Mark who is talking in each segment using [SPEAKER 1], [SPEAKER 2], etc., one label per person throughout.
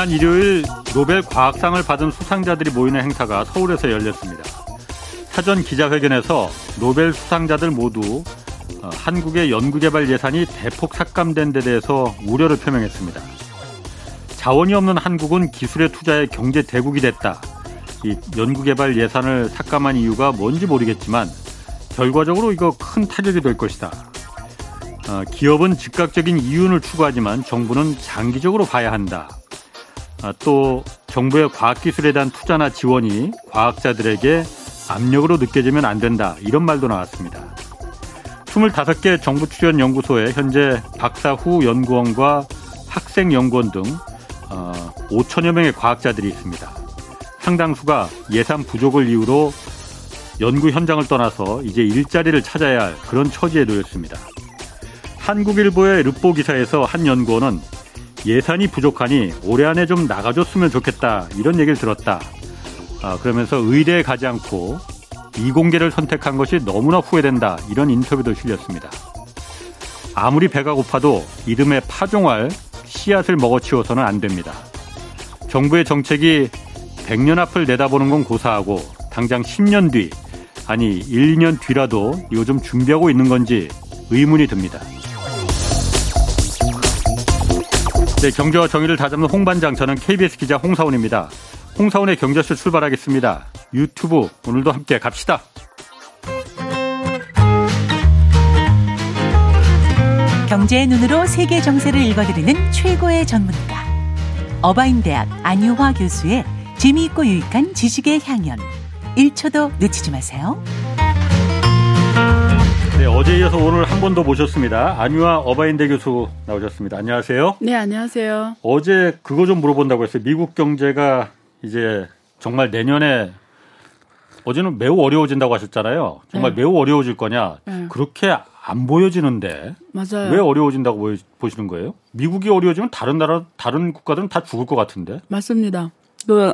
[SPEAKER 1] 지난 일요일 노벨 과학상을 받은 수상자들이 모이는 행사가 서울에서 열렸습니다. 사전 기자회견에서 노벨 수상자들 모두 어, 한국의 연구개발 예산이 대폭 삭감된 데 대해서 우려를 표명했습니다. 자원이 없는 한국은 기술의 투자에 경제 대국이 됐다. 이 연구개발 예산을 삭감한 이유가 뭔지 모르겠지만 결과적으로 이거 큰 타격이 될 것이다. 어, 기업은 즉각적인 이윤을 추구하지만 정부는 장기적으로 봐야 한다. 아, 또 정부의 과학기술에 대한 투자나 지원이 과학자들에게 압력으로 느껴지면 안 된다. 이런 말도 나왔습니다. 25개 정부 출연 연구소에 현재 박사 후 연구원과 학생 연구원 등 5천여 어, 명의 과학자들이 있습니다. 상당수가 예산 부족을 이유로 연구 현장을 떠나서 이제 일자리를 찾아야 할 그런 처지에 놓였습니다. 한국일보의 르포 기사에서 한 연구원은 예산이 부족하니 올해 안에 좀 나가줬으면 좋겠다 이런 얘기를 들었다. 아, 그러면서 의대에 가지 않고 이공계를 선택한 것이 너무나 후회된다 이런 인터뷰도 실렸습니다. 아무리 배가 고파도 이름에 파종할 씨앗을 먹어치워서는 안 됩니다. 정부의 정책이 100년 앞을 내다보는 건 고사하고 당장 10년 뒤 아니 1, 2년 뒤라도 좀 준비하고 있는 건지 의문이 듭니다. 네, 경제와 정의를 다잡는 홍반장 저는 KBS 기자 홍사원입니다. 홍사원의 경제쇼 출발하겠습니다. 유튜브 오늘도 함께 갑시다.
[SPEAKER 2] 경제의 눈으로 세계 정세를 읽어드리는 최고의 전문가. 어바인대학 안유화 교수의 재미있고 유익한 지식의 향연. 1초도 놓치지 마세요.
[SPEAKER 1] 네, 어제 이어서 오늘 한 번 더 모셨습니다. 안유아 어바인대 교수 나오셨습니다. 안녕하세요.
[SPEAKER 3] 네, 안녕하세요.
[SPEAKER 1] 어제 그거 좀 물어본다고 했어요. 미국 경제가 이제 정말 내년에 어제는 매우 어려워진다고 하셨잖아요. 정말 네. 매우 어려워질 거냐? 네. 그렇게 안 보여지는데
[SPEAKER 3] 맞아요.
[SPEAKER 1] 왜 어려워진다고 보시는 거예요? 미국이 어려워지면 다른 나라 다른 국가들은 다 죽을 것 같은데.
[SPEAKER 3] 맞습니다. 그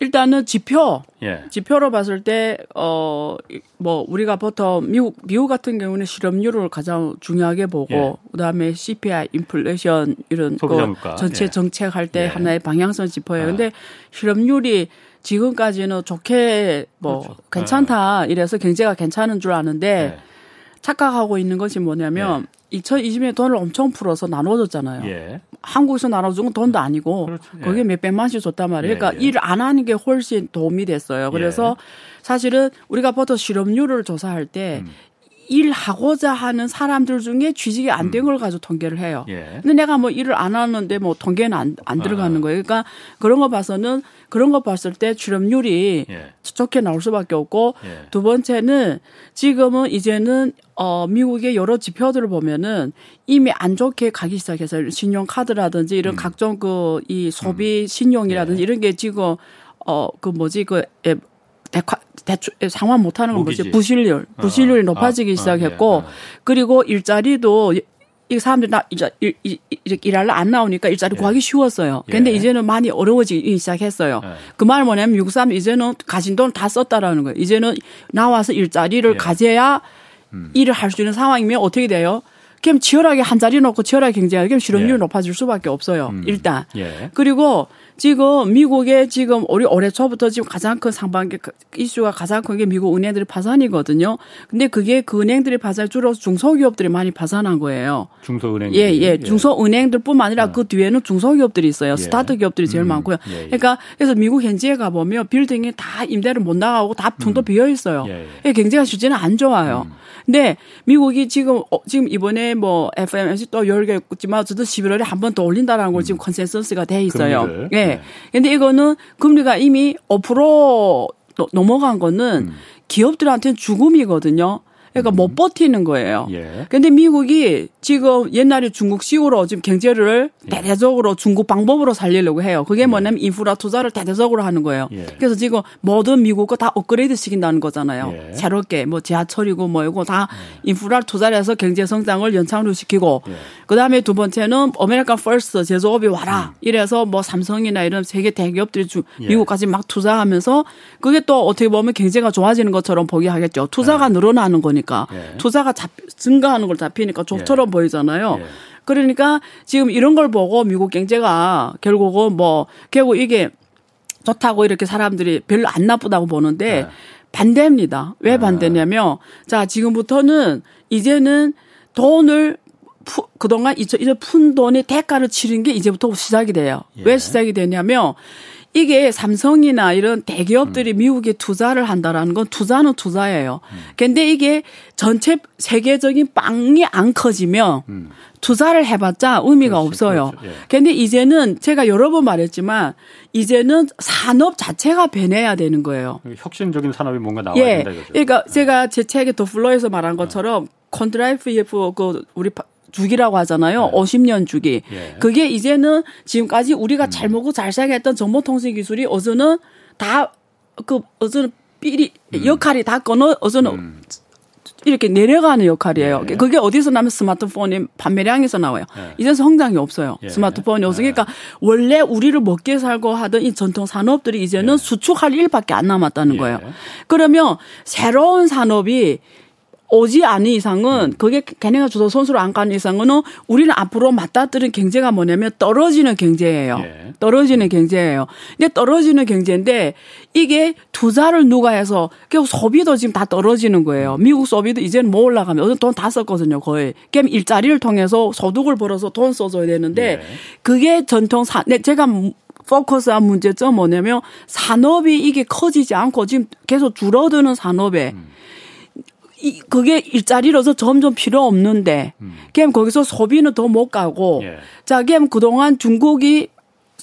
[SPEAKER 3] 일단은 지표, 예. 지표로 봤을 때, 어, 뭐, 우리가 보통 미국, 미국 같은 경우는 실업률을 가장 중요하게 보고, 예. 그 다음에 CPI, 인플레이션, 이런 거 전체 예. 정책할 때 예. 하나의 방향성 지표예요. 아. 근데 실업률이 지금까지는 좋게 뭐, 그렇죠. 괜찮다. 아. 이래서 경제가 괜찮은 줄 아는데, 예. 착각하고 있는 것이 뭐냐면, 2020년에 돈을 엄청 풀어서 나눠줬잖아요. 예. 한국에서 나눠준 건 돈도 아니고 그렇죠. 예. 거기에 몇 백만씩 줬단 말이에요. 예, 그러니까 예. 일을 안 하는 게 훨씬 도움이 됐어요. 그래서 예. 사실은 우리가 보통 실업률을 조사할 때 음. 일하고자 하는 사람들 중에 취직이 안 된걸 음. 가지고 통계를 해요. 예. 근데 내가 뭐 일을 안 하는데 뭐 통계는 안, 안 들어가는 아. 거예요. 그러니까 그런 거 봐서는 그런 거 봤을 때 출업률이 예. 좋게 나올 수밖에 없고 예. 두 번째는 지금은 이제는 어 미국의 여러 지표들을 보면은 이미 안 좋게 가기 시작해서 신용카드라든지 이런 음. 각종 그 이 소비 음. 신용이라든지 예. 이런 게 지금 어 그 뭐지 그 대화, 대출 상환 못하는 건 뭐지 부실률 어. 부실률이 어. 높아지기 아, 시작했고 아, 예. 그 일자리도 이 사람들 나 이제 일, 일, 일, 일하러 안 나오니까 일자리 예. 구하기 쉬웠어요. 근데 예. 이제는 많이 어려워지기 시작했어요. 예. 그말 뭐냐면 미국 사람 이제는 가진 돈 다 썼다라는 거예요. 이제는 나와서 일자리를 예. 가져야 음. 일을 할 수 있는 상황이면 어떻게 돼요? 그럼 치열하게 한 자리 놓고 치열하게 경쟁하게 그럼 실업률이 예. 높아질 수밖에 없어요. 음. 일단. 예. 그리고 지금 미국에 지금 우리 올해 초부터 지금 가장 큰 상반기 그 이슈가 가장 큰 게 미국 은행들의 파산이거든요. 근데 그게 그 은행들의 파산 주로 중소기업들이 많이 파산한 거예요.
[SPEAKER 1] 중소은행.
[SPEAKER 3] 예, 예. 예. 중소은행들뿐만 아니라 어. 그 뒤에는 중소기업들이 있어요. 예. startup 기업들이 제일 음. 많고요. 예, 예. 그러니까 그래서 미국 현지에 가 보면 빌딩이 다 임대를 못 나가고 다 붕도 음. 비어 있어요. 예, 예. 경제가 실제는 안 좋아요. 음. 근데 미국이 지금 어, 지금 이번에 뭐 FOMC 또 열개 있지만 저도 11월에 한 번 더 올린다라는 걸 음. 지금 consensus가 돼 있어요. 금리를. 예. 네. 근데 이거는 금리가 이미 5% 넘어간 거는 음. 기업들한테는 죽음이거든요. 그러니까 못 음. 버티는 거예요. 예. 근데 미국이 지금 옛날에 중국식으로 지금 경제를 예. 대대적으로 중국 방법으로 살리려고 해요. 그게 예. 뭐냐면 인프라 투자를 대대적으로 하는 거예요. 예. 그래서 지금 모든 미국 거 다 업그레이드 시킨다는 거잖아요. 예. 새롭게 뭐 지하철이고 뭐 이거 다 예. 인프라 투자를 해서 경제 성장을 연착륙 시키고 그다음에 두 번째는 American First 제조업이 와라. 음. 이래서 뭐 삼성이나 이런 세계 대기업들이 주, 미국까지 막 투자하면서 그게 또 어떻게 보면 경제가 좋아지는 것처럼 보게 하겠죠. 투자가 늘어나는 거니까. 투자가 잡, 증가하는 걸 잡히니까 좋처럼 보이잖아요. 예. 그러니까 지금 이런 걸 보고 미국 경제가 결국은 뭐 결국 이게 좋다고 이렇게 사람들이 별로 안 나쁘다고 보는데 네. 반대입니다. 왜 네. 반대냐면 자 지금부터는 이제는 돈을 푸, 그동안 이제, 푼 돈의 대가를 치른 게 이제부터 시작이 돼요. 예. 왜 시작이 되냐면 이게 삼성이나 이런 대기업들이 음. 미국에 투자를 한다라는 건 투자는 투자예요. 음. 근데 이게 전체 세계적인 빵이 안 커지면 음. 투자를 해봤자 의미가 그렇지, 없어요. 그렇죠. 예. 근데 이제는 제가 여러 번 말했지만 이제는 산업 자체가 변해야 되는 거예요.
[SPEAKER 1] 혁신적인 산업이 뭔가 나와야 예. 된다 이거죠.
[SPEAKER 3] 그러니까 예. 제가 제 책에 The Flow에서 말한 것처럼 콘드라티예프 그 우리 주기라고 하잖아요. 네. 50년 주기. 예. 그게 이제는 지금까지 우리가 음. 잘 먹고 잘 살게 했던 정보통신 기술이 어서는 다 그 어서는 삐리 음. 역할이 다 끊어 어서는 음. 이렇게 내려가는 역할이에요. 예. 그게 어디서 나면 스마트폰이 판매량에서 나와요. 예. 이제 성장이 없어요. 예. 스마트폰이 없어. 그러니까 원래 우리를 먹게 살고 하던 이 전통 산업들이 이제는 예. 수축할 일밖에 안 남았다는 예. 거예요. 그러면 새로운 산업이 오지 않은 이상은 그게 걔네가 주도 선수를 안 가는 이상은 우리는 앞으로 맞닥뜨린 경제가 뭐냐면 떨어지는 경제예요. 예. 떨어지는 경제예요. 근데 떨어지는 경제인데 이게 투자를 누가 해서 결국 소비도 지금 다 떨어지는 거예요. 미국 소비도 이제는 뭐 올라가면 어제 돈 다 썼거든요, 거의. 그럼 일자리를 통해서 소득을 벌어서 돈 써줘야 되는데 예. 그게 전통 사, 네, 제가 포커스한 문제점 뭐냐면 산업이 이게 커지지 않고 지금 계속 줄어드는 산업에 음. 이, 그게 일자리로서 점점 필요 없는데, 음. 그럼 거기서 소비는 더 못 가고, 예. 자, 그럼 그동안 중국이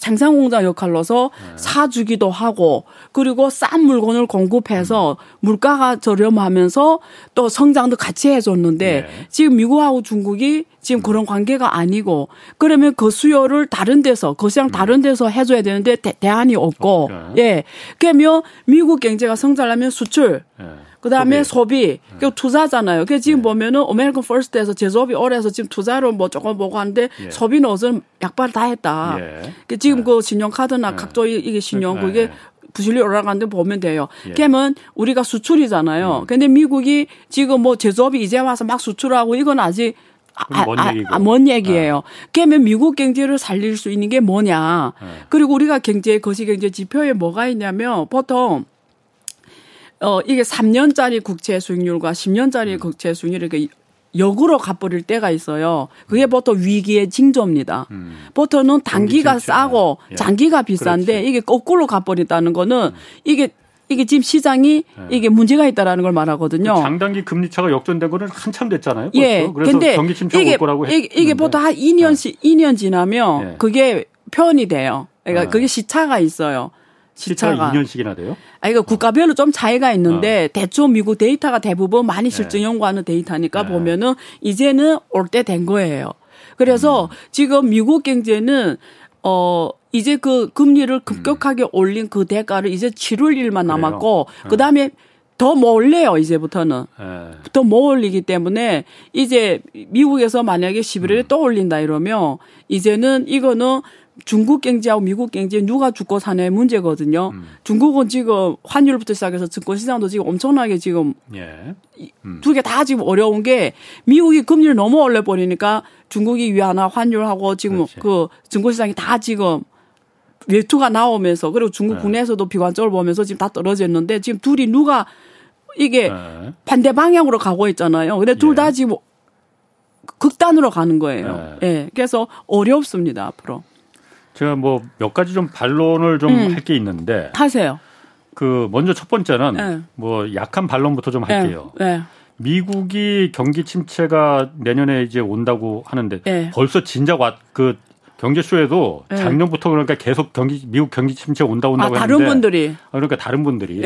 [SPEAKER 3] 생산 공장 역할로서 네. 사주기도 하고 그리고 싼 물건을 공급해서 음. 물가가 저렴하면서 또 성장도 같이 해줬는데 네. 지금 미국하고 중국이 지금 음. 그런 관계가 아니고 그러면 그 수요를 다른 데서 그 시장 음. 다른 데서 해줘야 되는데 대, 안이 없고 어, 예 그러면 미국 경제가 성장하면 수출 네. 그다음에 소비, 소비. 그 투자잖아요. 그 지금 네. 보면은 American First에서 제조업이 오래서 지금 투자로 뭐 조금 보고 하는데 예. 소비는 어제 약발 다 했다. 예. 그 지금 네. 그 신용카드나 네. 각종 이게 신용 네. 그게 부실이 올라가는데 보면 돼요. 예. 그러면 우리가 수출이잖아요. 음. 근데 미국이 지금 뭐 제조업이 이제 와서 막 수출하고 이건 아직 아, 먼, 아, 아, 먼 얘기예요. 네. 그러면 미국 경제를 살릴 수 있는 게 뭐냐. 네. 그리고 우리가 경제, 거시 경제 지표에 뭐가 있냐면 보통 어, 이게 3년짜리 국채 수익률과 10년짜리 음. 국채 수익률이 이렇게 역으로 갚버릴 때가 있어요. 그게 보통 위기의 징조입니다. 음. 보통은 단기가 싸고 예. 장기가 비싼데 그렇지. 이게 거꾸로 갚버린다는 거는 음. 이게 이게 지금 시장이 네. 이게 문제가 있다라는 걸 말하거든요. 그
[SPEAKER 1] 장단기 금리 차가 역전된 거는 한참 됐잖아요. 벌써. 예. 그래서 근데 경기 침체가 이게, 올 거라고
[SPEAKER 3] 이게, 이게 보통 한 2년씩 네. 2년 지나면 네. 그게 표현이 돼요. 그러니까 네. 그게 시차가 있어요.
[SPEAKER 1] 시차가 2년씩이나 돼요?
[SPEAKER 3] 아 이거 국가별로 좀 차이가 있는데 어. 대충 미국 데이터가 대부분 많이 네. 실증 연구하는 데이터니까 네. 보면은 이제는 올 때 된 거예요. 그래서 음. 지금 미국 경제는 어 이제 그 금리를 급격하게 음. 올린 그 대가를 이제 치룰 일만 그래요? 남았고 어. 그다음에 더못 올려요, 이제부터는. 네. 더못 올리기 때문에 이제 미국에서 만약에 11월에 음. 또 올린다 이러면 이제는 이거는 중국 경제하고 미국 경제 누가 죽고 사냐의 문제거든요. 음. 중국은 지금 환율부터 시작해서 증권 시장도 지금 엄청나게 지금 예. 음. 두개 다 지금 어려운 게 미국이 금리를 너무 올려 버리니까 중국이 위안화 환율하고 지금 그렇지. 그 증권 시장이 다 지금 외투가 나오면서 그리고 중국 네. 국내에서도 비관적으로 보면서 지금 다 떨어졌는데 지금 둘이 누가 이게 네. 반대 방향으로 가고 있잖아요. 근데 둘다 예. 지금 극단으로 가는 거예요. 네. 예. 그래서 어렵습니다, 앞으로.
[SPEAKER 1] 제가 뭐 몇 가지 좀 반론을 좀 할게 음. 있는데
[SPEAKER 3] 하세요.
[SPEAKER 1] 그 먼저 첫 번째는 네. 뭐 약한 반론부터 좀 할게요. 네. 네. 미국이 경기 침체가 내년에 이제 온다고 하는데 벌써 진작 왔그 경제쇼에도 작년부터 그러니까 계속 경기 미국 경기 침체 온다 온다고
[SPEAKER 3] 아, 다른 했는데 분들이
[SPEAKER 1] 아, 그러니까 다른 분들이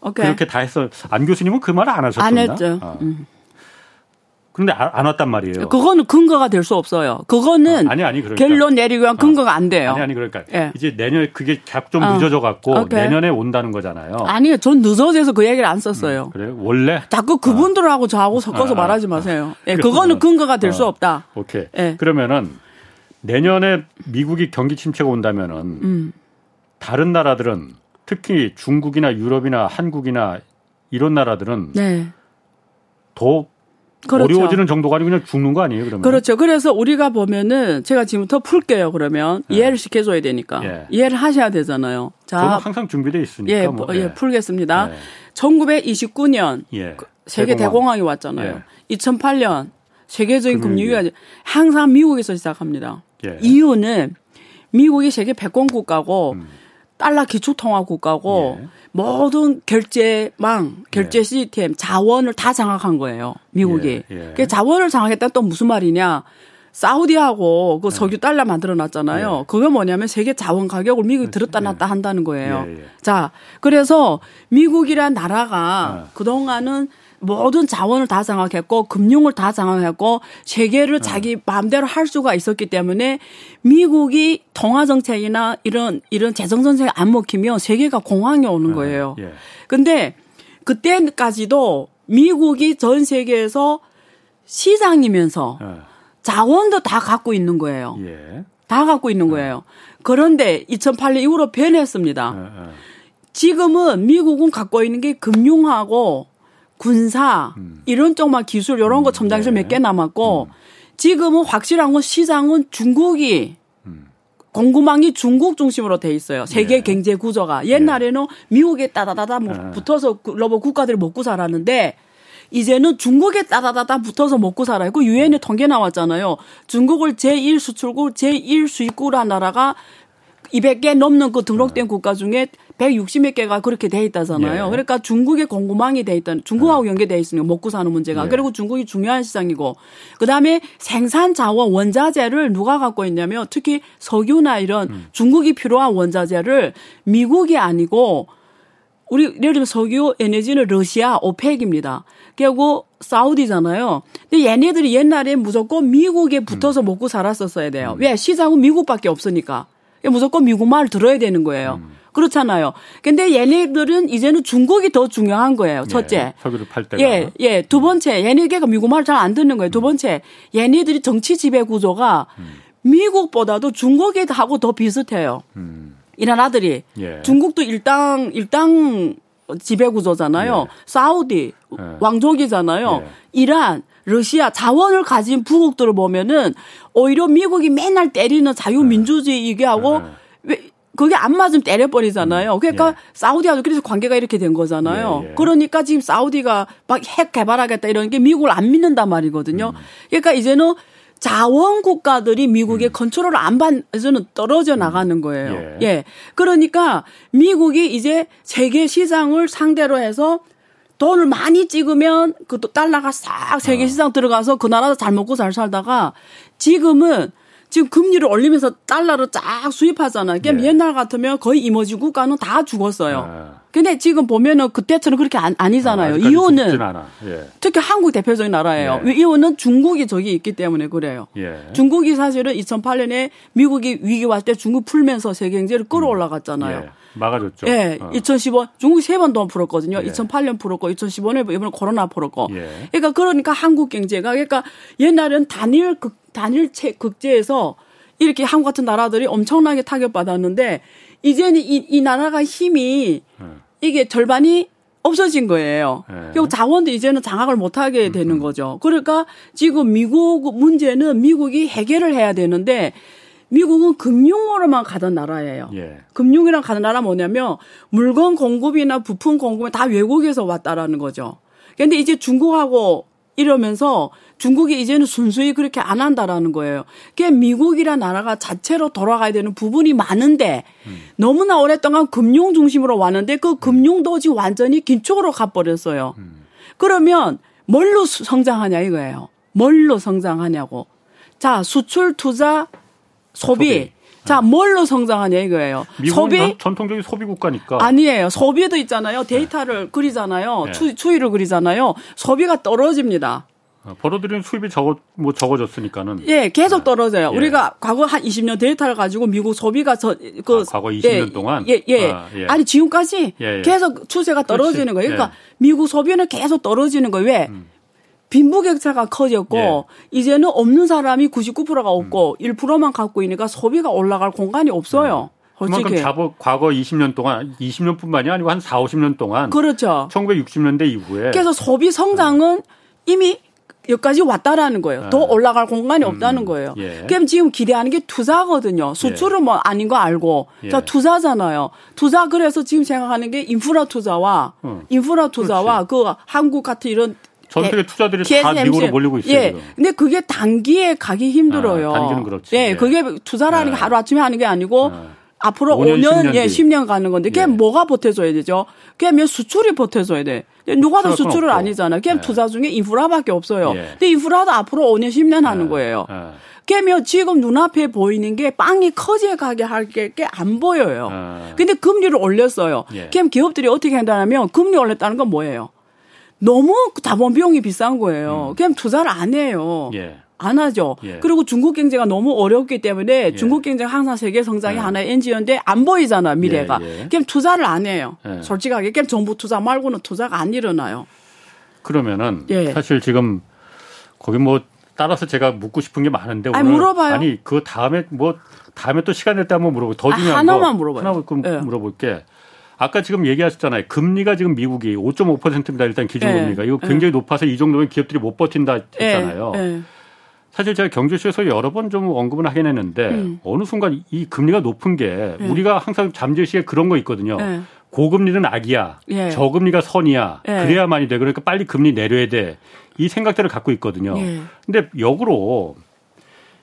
[SPEAKER 1] 어, 그렇게 다 했어. 안 교수님은 그 말을 안 하셨었나? 안
[SPEAKER 3] 했죠. 어. 음.
[SPEAKER 1] 그런데 안 왔단 말이에요.
[SPEAKER 3] 그거는 근거가 될 수 없어요. 그거는 어, 아니 아니 그러니까. 결론 내리기 위한 근거가 안 돼요.
[SPEAKER 1] 아니 아니 그러니까 예. 이제 내년 그게 좀 어. 늦어져 갖고 오 내년에 온다는 거잖아요.
[SPEAKER 3] 아니요, 전 늦어져서 그 얘기를 안 썼어요.
[SPEAKER 1] 음, 그래요? 원래
[SPEAKER 3] 자꾸 그분들하고 저하고 섞어서 아, 말하지 마세요. 예, 그거는 근거가 될수 어. 없다.
[SPEAKER 1] 오케이. 예. 그러면은 내년에 미국이 경기 침체가 온다면은 음. 다른 나라들은 특히 중국이나 유럽이나 한국이나 이런 나라들은 네. 더 그렇죠. 어려워지는 정도가 아니고 그냥 죽는 거 아니에요, 그러면?
[SPEAKER 3] 그렇죠. 그래서 우리가 보면은 제가 지금부터 풀게요, 그러면. 예. 이해를 시켜줘야 되니까. 예. 이해를 하셔야 되잖아요.
[SPEAKER 1] 자. 저는 항상 준비돼 있으니까.
[SPEAKER 3] 예, 뭐. 예, 예. 풀겠습니다. 1929년 예. 그 세계 대공황. 이 왔잖아요. 2008년 세계적인 금융위기가 항상 미국에서 시작합니다. 이유는 미국이 세계 패권 국가고 음. 달러 기축통화 국가고 예. 모든 결제망, 결제 예. 시스템, 자원을 다 장악한 거예요. 미국이. 예. 그 자원을 장악했다 또 무슨 말이냐? 사우디하고 그 예. 석유 달러 만들어 놨잖아요. 예. 그게 뭐냐면 세계 자원 가격을 미국이 들었다 놨다 한다는 거예요. 자, 그래서 미국이란 나라가 그동안은 모든 자원을 다 장악했고 금융을 다 장악했고 세계를 네. 자기 마음대로 할 수가 있었기 때문에 미국이 통화 정책이나 이런 이런 재정 정책이 안 먹히면 세계가 공황이 오는 네. 거예요. 예. 근데 그때까지도 미국이 전 세계에서 시장이면서 예. 자원도 다 갖고 있는 거예요. 예. 다 갖고 있는 거예요. 그런데 2008년 이후로 변했습니다. 지금은 미국은 갖고 있는 게 금융하고 군사 음. 이런 쪽만 기술 이런 거 음, 첨단 기술 네. 몇개 남았고 음. 지금은 확실한 건 시장은 중국이 음. 공급망이 중국 중심으로 돼 있어요. 세계 네. 경제 구조가 옛날에는 미국에 따다다다 뭐 네. 붙어서 여러 국가들이 먹고 살았는데 이제는 중국에 따다다다 붙어서 먹고 살아요. 그 유엔의 통계 나왔잖아요. 중국을 제1 수출국, 제1 수입국이라는 나라가 200개 넘는 그 등록된 네. 국가 중에 160몇 개가 그렇게 돼 있다잖아요. 예. 그러니까 중국의 공급망이 돼 있다. 중국하고 네. 연계돼 있으니까 먹고 사는 문제가. 예. 그리고 중국이 중요한 시장이고 그다음에 생산 자원 원자재를 누가 갖고 있냐면 특히 석유나 이런 음. 중국이 필요한 원자재를 미국이 아니고 우리 예를 들면 석유 에너지는 러시아 오펙입니다. 그리고 사우디잖아요. 근데 얘네들이 옛날에 무조건 미국에 붙어서 음. 먹고 살았었어야 돼요. 음. 왜? 시장은 미국밖에 없으니까. 무조건 미국 말을 들어야 되는 거예요. 음. 그렇잖아요. 근데 얘네들은 이제는 중국이 더 중요한 거예요. 예, 첫째. 예,
[SPEAKER 1] 석유를 팔
[SPEAKER 3] 때가. 예, 예. 두 번째, 얘네가 미국 말을 잘 안 듣는 거예요. 두 음. 번째, 얘네들이 정치 지배 구조가 음. 미국보다도 중국하고 더 비슷해요. 음. 이 나라들이. 예. 중국도 일당, 일당 지배 구조잖아요. 예. 사우디, 예. 왕족이잖아요. 예. 이란, 러시아 자원을 가진 부국들을 보면은 오히려 미국이 맨날 때리는 자유민주주의 얘기하고 네. 왜 그게 안 맞으면 때려버리잖아요. 음. 그러니까 예. 사우디하고 그래서 관계가 이렇게 된 거잖아요. 예, 예. 그러니까 지금 사우디가 막 핵 개발하겠다 이런 게 미국을 안 믿는단 말이거든요. 음. 그러니까 이제는 자원 국가들이 미국의 음. 컨트롤을 안 받아서는 떨어져 음. 나가는 거예요. 예. 예. 그러니까 미국이 이제 세계 시장을 상대로 해서 돈을 많이 찍으면 그또 달러가 싹 세계 어. 시장 들어가서 그 나라도 잘 먹고 잘 살다가 지금은 지금 금리를 올리면서 달러를 쫙 수입하잖아요. 그러니까 네. 옛날 같으면 거의 이머지 국가는 다 죽었어요. 네. 근데 지금 보면은 그때처럼 그렇게 안, 아니잖아요. 아, 이유는 예. 특히 한국 대표적인 나라예요. 예. 이유는 중국이 저기 있기 때문에 그래요. 예. 중국이 사실은 2008년에 미국이 위기 왔을 때 중국 풀면서 세계 경제를 끌어올라갔잖아요. 음.
[SPEAKER 1] 막아줬죠.
[SPEAKER 3] 예. 어. 2015 중국이 세번 동안 풀었거든요. 예. 2008년 풀었고 2015년에 이번에 코로나 풀었고. 예. 그러니까 그러니까 한국 경제가 그러니까 옛날엔 단일 극 단일체 극제에서 이렇게 한국 같은 나라들이 엄청나게 타격받았는데 이제는 이, 이 나라가 힘이 예. 이게 절반이 없어진 거예요. 네. 결국 자원도 이제는 장악을 못하게 음, 되는 음. 거죠. 그러니까 지금 미국 문제는 미국이 해결을 해야 되는데 미국은 금융으로만 가던 나라예요. 예. 금융이랑 가는 나라 뭐냐면 물건 공급이나 부품 공급이 다 외국에서 왔다라는 거죠. 근데 이제 중국하고 이러면서 중국이 이제는 순수히 그렇게 안 한다라는 거예요. 그게 미국이란 나라가 자체로 돌아가야 되는 부분이 많은데 음. 너무나 오랫동안 금융 중심으로 왔는데 그 금융도 지금 완전히 긴축으로 가버렸어요. 음. 그러면 뭘로 성장하냐 이거예요. 뭘로 성장하냐고. 자, 수출, 투자, 소비. 소비. 자, 뭘로 성장하냐 이거예요.
[SPEAKER 1] 소비 전통적인 소비 국가니까.
[SPEAKER 3] 아니에요. 소비도 있잖아요. 데이터를 네. 그리잖아요. 네. 추, 추이를 그리잖아요. 소비가 떨어집니다.
[SPEAKER 1] 어, 벌어들이는 수입이 적어 뭐 적어졌으니까는
[SPEAKER 3] 예 계속 네. 떨어져요. 예. 우리가 과거 한 20년 데이터를 가지고 미국 소비가 저그
[SPEAKER 1] 아, 과거 20년
[SPEAKER 3] 예,
[SPEAKER 1] 동안
[SPEAKER 3] 예, 예. 아, 예. 니 지금까지 예, 예. 계속 추세가 떨어지는 그렇지. 거예요. 그러니까 예. 미국 소비는 계속 떨어지는 거예요. 왜? 음. 빈부격차가 커졌고 예. 이제는 없는 사람이 99%가 없고 음. 1%만 갖고 있으니까 소비가 올라갈 공간이 없어요. 음.
[SPEAKER 1] 그만큼 자보, 과거 20년 동안 20년뿐만이 아니고 한 4, 50년 동안
[SPEAKER 3] 그렇죠.
[SPEAKER 1] 1960년대 이후에
[SPEAKER 3] 그래서 소비 성장은 음. 이미 여기까지 왔다라는 거예요. 더 아. 올라갈 공간이 음, 없다는 거예요. 예. 그럼 지금 기대하는 게 투자거든요. 수출은 예. 뭐 아닌 거 알고. 예. 자, 투자잖아요. 투자 그래서 지금 생각하는 게 인프라 투자와 어. 인프라 투자와 그렇지. 그 한국 같은 이런
[SPEAKER 1] 전 세계 투자들이 다 미국으로 몰리고 있어요.
[SPEAKER 3] 예. 지금. 근데 그게 단기에 가기 힘들어요.
[SPEAKER 1] 아, 단기는 그렇지.
[SPEAKER 3] 예. 그게 투자라는 게 하루 아침에 하는 게 아니고 앞으로 5년, 5년 10년 예, 10년 가는 건데 그게 예. 뭐가 보태줘야 되죠? 그게 수출이 보태줘야 돼. 누가 더 수출을 없고. 아니잖아. 그냥 예. 투자 중에 인프라밖에 없어요. 예. 근데 인프라도 앞으로 5년 10년 하는 예. 거예요. 예. 그러면 지금 눈앞에 보이는 게 빵이 커져 가게 할 게 안 보여요. 예. 근데 금리를 올렸어요. 예. 그럼 기업들이 어떻게 한다면 금리 올렸다는 건 뭐예요? 너무 자본 비용이 비싼 거예요. 음. 그냥 투자를 안 해요. 예. 안 하죠. 예. 그리고 중국 경제가 너무 어렵기 때문에 예. 중국 경제 항상 세계 성장의 예. 하나의 엔진인데 안 보이잖아 미래가. 예. 예. 그럼 투자를 안 해요. 예. 솔직하게 그럼 정부 투자 말고는 투자가 안 일어나요.
[SPEAKER 1] 그러면은 사실 지금 거기 뭐 따라서 제가 묻고 싶은 게 많은데
[SPEAKER 3] 아니, 물어봐요.
[SPEAKER 1] 아니 그 다음에 뭐 다음에 또 시간 될 때 한번 물어보. 더 아, 중요한
[SPEAKER 3] 아, 하나만 물어봐요.
[SPEAKER 1] 하나 물어볼게. 아까 지금 얘기하셨잖아요. 금리가 지금 미국이 5.5%입니다. 일단 기준 금리가. 이거 굉장히 높아서 이 정도면 기업들이 못 버틴다 했잖아요. 사실 제가 경제쇼에서 여러 번 좀 언급은 하긴 했는데 음. 어느 순간 이 금리가 높은 게 네. 우리가 항상 잠재시에 그런 거 있거든요. 네. 고금리는 악이야. 네. 저금리가 선이야. 네. 그래야만이 돼. 그러니까 빨리 금리 내려야 돼. 이 생각들을 갖고 있거든요. 네. 근데 역으로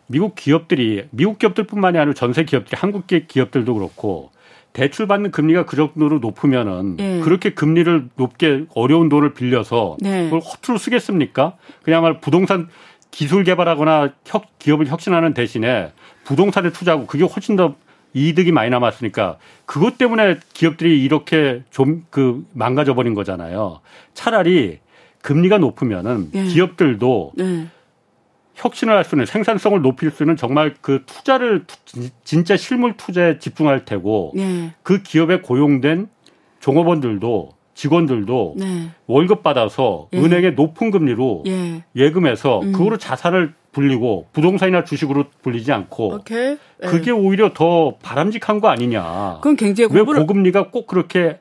[SPEAKER 1] 미국 기업들이 미국 기업들뿐만이 아니라 전세 기업들이 한국 기업들도 그렇고 대출 받는 금리가 그 정도로 높으면은 네. 그렇게 금리를 높게 어려운 돈을 빌려서 네. 그걸 허투루 쓰겠습니까? 그냥말 부동산 기술 개발하거나 혁, 기업을 혁신하는 대신에 부동산에 투자하고 그게 훨씬 더 이득이 많이 남았으니까 그것 때문에 기업들이 이렇게 좀 그 망가져 버린 거잖아요. 차라리 금리가 높으면은 네. 기업들도 네. 혁신을 할수 있는 생산성을 높일 수 있는 정말 그 투자를 진짜 실물 투자에 집중할 테고 네. 그 기업에 고용된 종업원들도 직원들도 네. 월급 받아서 예. 은행의 높은 금리로 예. 예금해서 음. 그거로 자산을 불리고 부동산이나 주식으로 불리지 않고 오케이. 예. 그게 오히려 더 바람직한 거 아니냐.
[SPEAKER 3] 그건 굉장히
[SPEAKER 1] 왜 고금리가 꼭 그렇게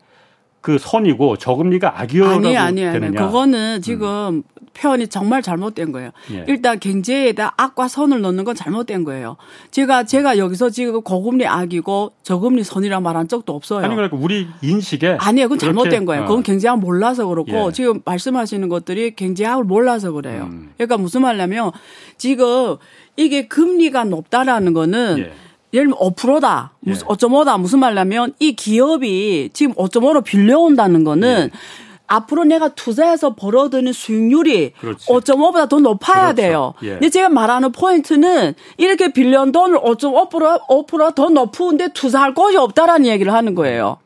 [SPEAKER 1] 그 선이고 저금리가 악이어라고 아니, 아니, 아니. 되느냐.
[SPEAKER 3] 그거는 지금 음. 표현이 정말 잘못된 거예요. 예. 일단 경제에다 악과 선을 넣는 건 잘못된 거예요. 제가 제가 여기서 지금 고금리 악이고 저금리 선이라 말한 적도 없어요.
[SPEAKER 1] 아니 그러니까 우리 인식에
[SPEAKER 3] 아니에요. 그건 잘못된 거예요. 어. 그건 경제학 몰라서 그렇고 예. 지금 말씀하시는 것들이 경제학을 몰라서 그래요. 음. 그러니까 무슨 말냐면 지금 이게 금리가 높다라는 거는 예. 예를 들면 5%다. 무슨 예. 5.5다. 무슨 말냐면 이 기업이 지금 5.5로 빌려온다는 거는 예. 앞으로 내가 투자해서 벌어드는 수익률이 그렇지. 5.5보다 더 높아야 그렇죠. 돼요. 예. 근데 제가 말하는 포인트는 이렇게 빌려온 돈을 5.5% 5%더 높은데 투자할 곳이 없다라는 얘기를 하는 거예요.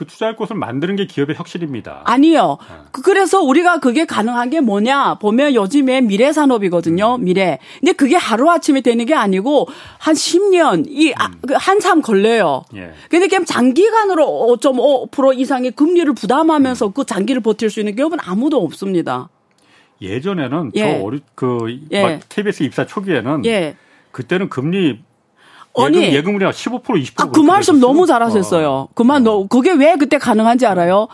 [SPEAKER 1] 그 투자할 곳을 만드는 게 기업의 혁신입니다.
[SPEAKER 3] 아니요. 네. 그래서 우리가 그게 가능한 게 뭐냐 보면 요즘에 미래 산업이거든요. 음. 미래. 근데 그게 하루 아침에 되는 게 아니고 한 10년 이 아, 음. 그 한참 걸려요. 예. 근데 그냥 장기간으로 5.5% 이상의 금리를 부담하면서 음. 그 장기를 버틸 수 있는 기업은 아무도 없습니다.
[SPEAKER 1] 예전에는 예. 저 어리 그 예. KBS 입사 초기에는 예. 그때는 금리 아니 예금, 율이 15% 20%. 아,
[SPEAKER 3] 그 말씀 됐었어요? 너무 잘하셨어요. 어. 그만 너 그게 왜 그때 가능한지 알아요?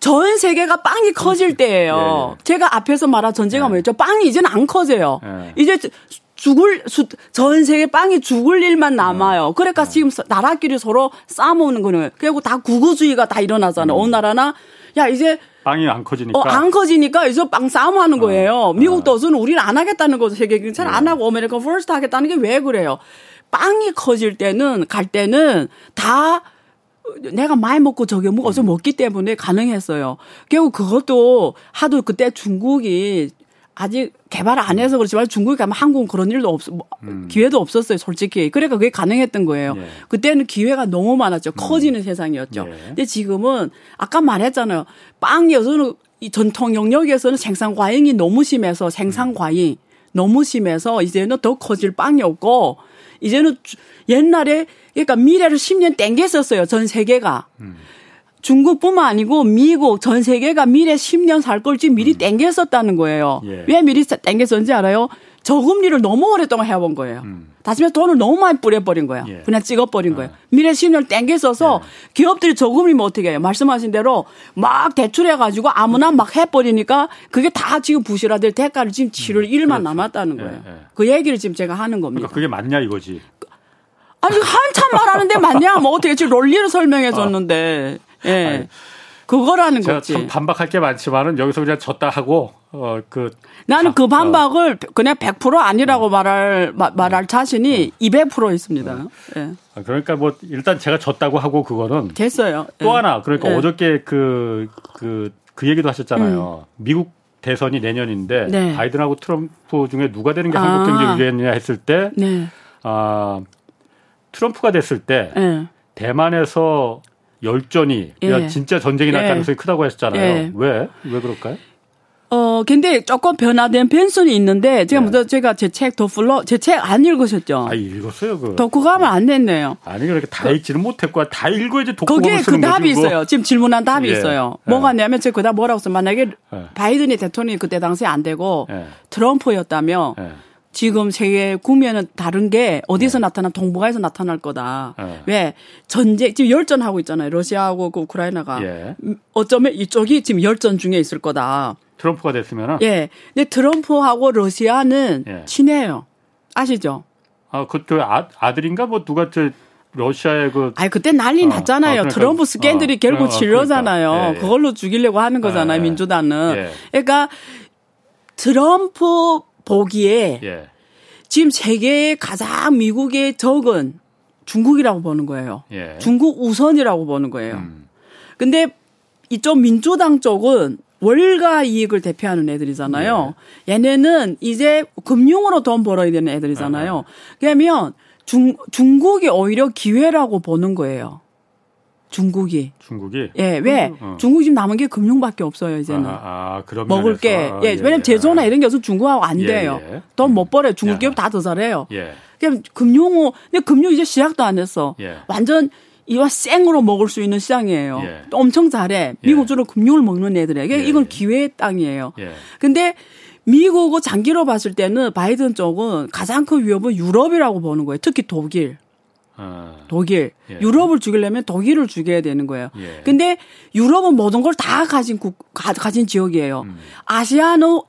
[SPEAKER 3] 전 세계가 빵이 커질 때예요. 예, 예. 제가 앞에서 말한 전제가 예. 뭐였죠? 빵이 이제는 안 커져요. 예. 이제 줄을 전 세계 빵이 줄을 일만 남아요. 음. 그러니까 음. 지금 나라끼리 서로 싸먹는 거는 그리고 다 극우주의가 다 일어나잖아요. 음. 어느 나라나 야 이제
[SPEAKER 1] 빵이 안 커지니까. 어,
[SPEAKER 3] 안 커지니까 이제 빵 싸움하는 어. 거예요. 어. 미국도 우리는 안 하겠다는 거죠. 세계 경찰 안 예. 하고 America First 하겠다는 게 왜 그래요? 빵이 커질 때는 갈 때는 다 내가 많이 먹고 저게 먹어서 먹기 때문에 가능했어요. 결국 그것도 하도 그때 중국이 아직 개발 안 해서 그렇지만 중국에 가면 한국은 그런 일도 없, 뭐, 음. 기회도 없었어요, 솔직히. 그러니까 그게 가능했던 거예요. 예. 그때는 기회가 너무 많았죠. 음. 커지는 세상이었죠. 예. 근데 지금은 아까 말했잖아요. 빵에서는 이 전통 영역에서는 생산 과잉이 너무 심해서 생산 과잉 너무 심해서 이제는 더 커질 빵이 없고 이제는 옛날에 그러니까 미래를 10년 땡겼었어요. 전 세계가. 음. 중국뿐만 아니고 미국 전 세계가 미래 10년 살 걸지 미리 음. 땡겼었다는 거예요. 예. 왜 미리 땡겼었는지 알아요? 저금리를 너무 오랫동안 해본 거예요. 음. 다시 말해 돈을 너무 많이 뿌려버린 거야. 예. 그냥 찍어버린 아. 거예요. 미래 신을 땡겨 써서 예. 기업들이 저금리면 어떻게 해요? 말씀하신 대로 막 대출해가지고 아무나 막 해버리니까 그게 다 지금 부실화될 대가를 지금 치를 음. 일만 그렇죠. 남았다는 거예요. 예. 예. 그 얘기를 지금 제가 하는 겁니다.
[SPEAKER 1] 그러니까 그게 맞냐 이거지.
[SPEAKER 3] 아니 한참 말하는데 맞냐? 뭐 어떻게 지금 논리를 설명해 줬는데. 예. 아니. 그거라는 거지.
[SPEAKER 1] 참 반박할 게 많지만은 여기서 그냥 졌다 하고 어 그
[SPEAKER 3] 나는 그 반박을 어. 그냥 100% 아니라고 어. 말할 마, 말할 자신이 어. 200% 있습니다. 어. 예.
[SPEAKER 1] 아, 그러니까 뭐 일단 제가 졌다고 하고 그거는
[SPEAKER 3] 됐어요.
[SPEAKER 1] 또 예. 하나 그러니까 예. 어저께 그 그 그 그 얘기도 하셨잖아요. 음. 미국 대선이 내년인데 네. 바이든하고 트럼프 중에 누가 되는 게 아. 한국 경제 유리했느냐 했을 때 네. 아, 트럼프가 됐을 때 네. 대만에서 열전이 예. 진짜 전쟁이 날 예. 가능성이 크다고 하셨잖아요. 예. 왜? 왜 그럴까요?
[SPEAKER 3] 어, 근데 조금 변화된 변선이 있는데 제가 네. 먼저 제가 제 책 더풀러 제 책 안 읽으셨죠?
[SPEAKER 1] 아 읽었어요 그.
[SPEAKER 3] 독후감을 안 냈네요.
[SPEAKER 1] 아니 그렇게 다 그, 읽지는 못했고 다 읽어야지 독후감을
[SPEAKER 3] 거기에 그 답이 뭐. 있어요. 지금 질문한 답이 예. 있어요. 예. 뭐가 냐면 제가 그다음 뭐라고 써 만약에 예. 바이든이 대통령이 그때 당시에 안 되고 예. 트럼프였다면. 예. 지금 세계 국면은 다른 게 어디서 네. 나타나 동북아에서 나타날 거다. 네. 왜 전쟁 지금 열전하고 있잖아요. 러시아하고 그 우크라이나가 예. 어쩌면 이쪽이 지금 열전 중에 있을 거다.
[SPEAKER 1] 트럼프가 됐으면은
[SPEAKER 3] 예. 근데 트럼프하고 러시아는 예. 친해요. 아시죠?
[SPEAKER 1] 아, 그때 아, 아들인가 뭐 누가 저 러시아의 그.
[SPEAKER 3] 아니, 그때 난리 어, 났잖아요. 어, 그러니까, 트럼프 스캔들이 어, 결국 질러잖아요. 그러니까. 예, 예. 그걸로 죽이려고 하는 거잖아요, 예, 민주당은. 예. 그러니까 트럼프 보기에 예. 지금 세계에 가장 미국의 적은 중국이라고 보는 거예요. 예. 중국 우선이라고 보는 거예요. 음. 근데 이쪽 민주당 쪽은 월가 이익을 대표하는 애들이잖아요. 예. 얘네는 이제 금융으로 돈 벌어야 되는 애들이잖아요. 아. 그러면 중, 중국이 오히려 기회라고 보는 거예요. 중국이.
[SPEAKER 1] 중국이?
[SPEAKER 3] 예, 왜? 음, 어. 중국이 지금 남은 게 금융밖에 없어요, 이제는. 아, 아 먹을 게. 예, 예, 왜냐면 예. 제조나 이런 게 없어 중국하고 안 예, 돼요. 예. 돈못 벌어요. 중국 기업 다 더 잘해요. 예. 그냥 금융, 근데 금융 이제 시작도 안 했어. 예. 완전 이와 생으로 먹을 수 있는 시장이에요. 예. 엄청 잘해. 미국 주로 금융을 먹는 애들에게 이건 기회의 땅이에요. 근데 미국을 장기로 봤을 때는 바이든 쪽은 가장 큰 위협은 유럽이라고 보는 거예요. 특히 독일. 아. 독일. 예. 유럽을 죽이려면 독일을 죽여야 되는 거예요. 예. 근데 유럽은 모든 걸 다 가진 국, 가, 진 지역이에요. 음. 아시아는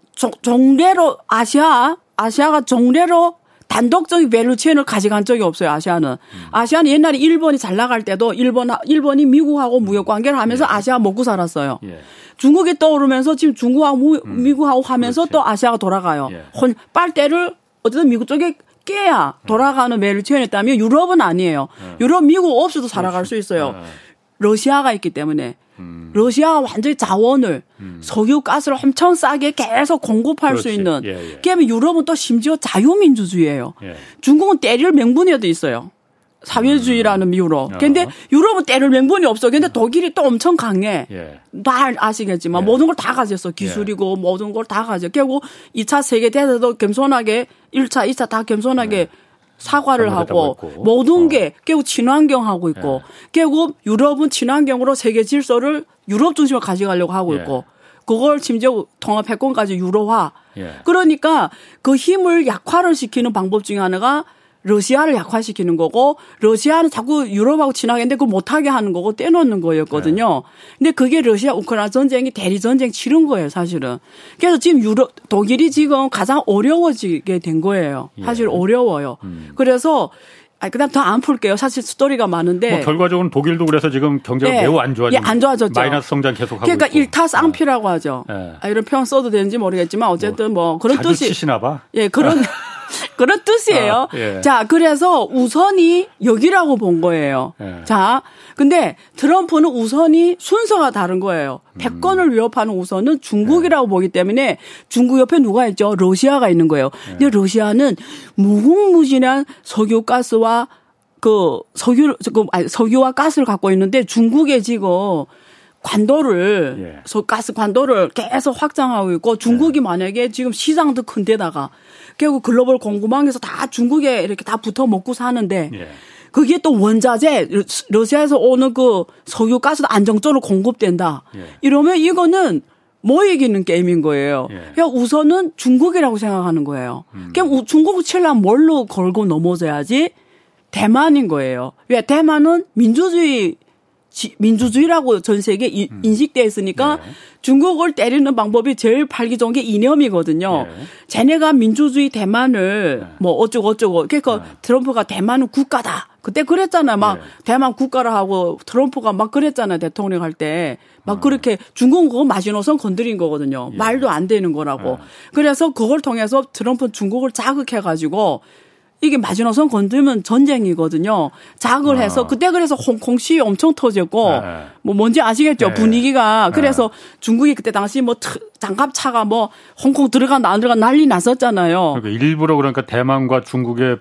[SPEAKER 3] 종래로, 아시아, 아시아가 종래로 단독적인 value chain을 가져간 적이 없어요, 아시아는. 음. 아시아는 옛날에 일본이 잘 나갈 때도 일본, 일본이 미국하고 무역 관계를 하면서 예. 아시아 먹고 살았어요. 예. 중국이 떠오르면서 지금 중국하고 무, 음. 미국하고 하면서 그렇지. 또 아시아가 돌아가요. 예. 혼, 빨대를 어쨌든 미국 쪽에 깨야 돌아가는 매를 채워냈다면 유럽은 아니에요. 네. 유럽, 미국 없이도 살아갈 수 있어요. 네. 러시아가 있기 때문에. 음. 러시아가 완전히 자원을 음. 석유 가스를 엄청 싸게 계속 공급할 그렇지. 수 있는. 예, 예. 그러면 유럽은 또 심지어 자유민주주의예요. 예. 중국은 때릴 명분이어도 있어요. 사회주의라는 음. 이유로. 근데 유럽은 때릴 명분이 없어. 근데 독일이 또 엄청 강해. 예. 다 아시겠지만 예. 모든 걸 다 가졌어. 기술이고 예. 모든 걸 다 가져. 결국 2차 세계 대전도 겸손하게 1차, 2차 다 겸손하게 예. 사과를 하고 모든 어. 게 결국 친환경 하고 있고 예. 결국 유럽은 친환경으로 세계 질서를 유럽 중심으로 가져가려고 하고 예. 있고 그걸 심지어 통합 패권까지 유로화. 그러니까 그 힘을 약화를 시키는 방법 중에 하나가 러시아를 약화시키는 거고 러시아는 자꾸 유럽하고 친하게했는데 그걸 못하게 하는 거고 떼놓는 거였거든요. 네. 근데 그게 러시아 우크라이나 전쟁이 대리 전쟁 치른 거예요, 사실은. 그래서 지금 유럽 독일이 지금 가장 어려워지게 된 거예요. 사실 예. 어려워요. 음. 그래서 아, 그다음 더 안 풀게요. 사실 스토리가 많은데.
[SPEAKER 1] 뭐 결과적으로 독일도 그래서 지금 경제가 네. 매우 안 좋아지고. 예,
[SPEAKER 3] 안 좋아졌죠.
[SPEAKER 1] 마이너스 성장 계속하고
[SPEAKER 3] 그러니까 있고. 일타 쌍피라고 하죠. 네. 아, 이런 표현 써도 되는지 모르겠지만 어쨌든 뭐, 뭐 그런 뜻이.
[SPEAKER 1] 치시나 봐.
[SPEAKER 3] 예, 그런 그런 뜻이에요. 아, 예. 자, 그래서 우선이 여기라고 본 거예요. 예. 자, 근데 트럼프는 우선이 순서가 다른 거예요. 패권을 음. 위협하는 우선은 중국이라고 예. 보기 때문에 중국 옆에 누가 있죠? 러시아가 있는 거예요. 예. 근데 러시아는 무궁무진한 석유 가스와 그 석유 그 석유와 가스를 갖고 있는데 중국에 지금 관도를 예. 가스 관도를 계속 확장하고 있고 중국이 예. 만약에 지금 시장도 큰 데다가 결국 글로벌 공급망에서 다 중국에 이렇게 다 붙어 먹고 사는데 예. 그게 또 원자재 러시아에서 오는 그 석유 가스도 안정적으로 공급된다. 예. 이러면 이거는 뭐 이기는 게임인 거예요.
[SPEAKER 1] 예.
[SPEAKER 3] 그냥 우선은 중국이라고 생각하는 거예요.
[SPEAKER 1] 음.
[SPEAKER 3] 그냥 중국을 치려면 뭘로 걸고 넘어져야지 대만인 거예요. 왜 대만은 민주주의 지, 민주주의라고 전 세계 에
[SPEAKER 1] 음.
[SPEAKER 3] 인식돼 있으니까
[SPEAKER 1] 네.
[SPEAKER 3] 중국을 때리는 방법이 제일 팔기 좋은 게 이념이거든요.
[SPEAKER 1] 네.
[SPEAKER 3] 쟤네가 민주주의 대만을
[SPEAKER 1] 네.
[SPEAKER 3] 뭐 어쩌고 어쩌고 그러니까
[SPEAKER 1] 네.
[SPEAKER 3] 트럼프가 대만은 국가다. 그때 그랬잖아요. 막
[SPEAKER 1] 네.
[SPEAKER 3] 대만 국가라 하고 트럼프가 막 그랬잖아요. 대통령 할 때.
[SPEAKER 1] 어.
[SPEAKER 3] 막 그렇게 중국은 그거 마지노선 건드린 거거든요.
[SPEAKER 1] 예.
[SPEAKER 3] 말도 안 되는 거라고.
[SPEAKER 1] 네.
[SPEAKER 3] 그래서 그걸 통해서 트럼프는 중국을 자극해 가지고 이게 마지노선 건들면 전쟁이거든요. 해서
[SPEAKER 1] 아.
[SPEAKER 3] 그때 그래서 홍콩 시위 엄청 터졌고
[SPEAKER 1] 네.
[SPEAKER 3] 뭐 뭔지 아시겠죠
[SPEAKER 1] 네.
[SPEAKER 3] 분위기가
[SPEAKER 1] 네.
[SPEAKER 3] 그래서 중국이 그때 당시 뭐 트- 장갑차가 뭐 홍콩 들어간다 안 들어간 난리 났었잖아요.
[SPEAKER 1] 그러니까 일부러 그러니까 대만과 중국의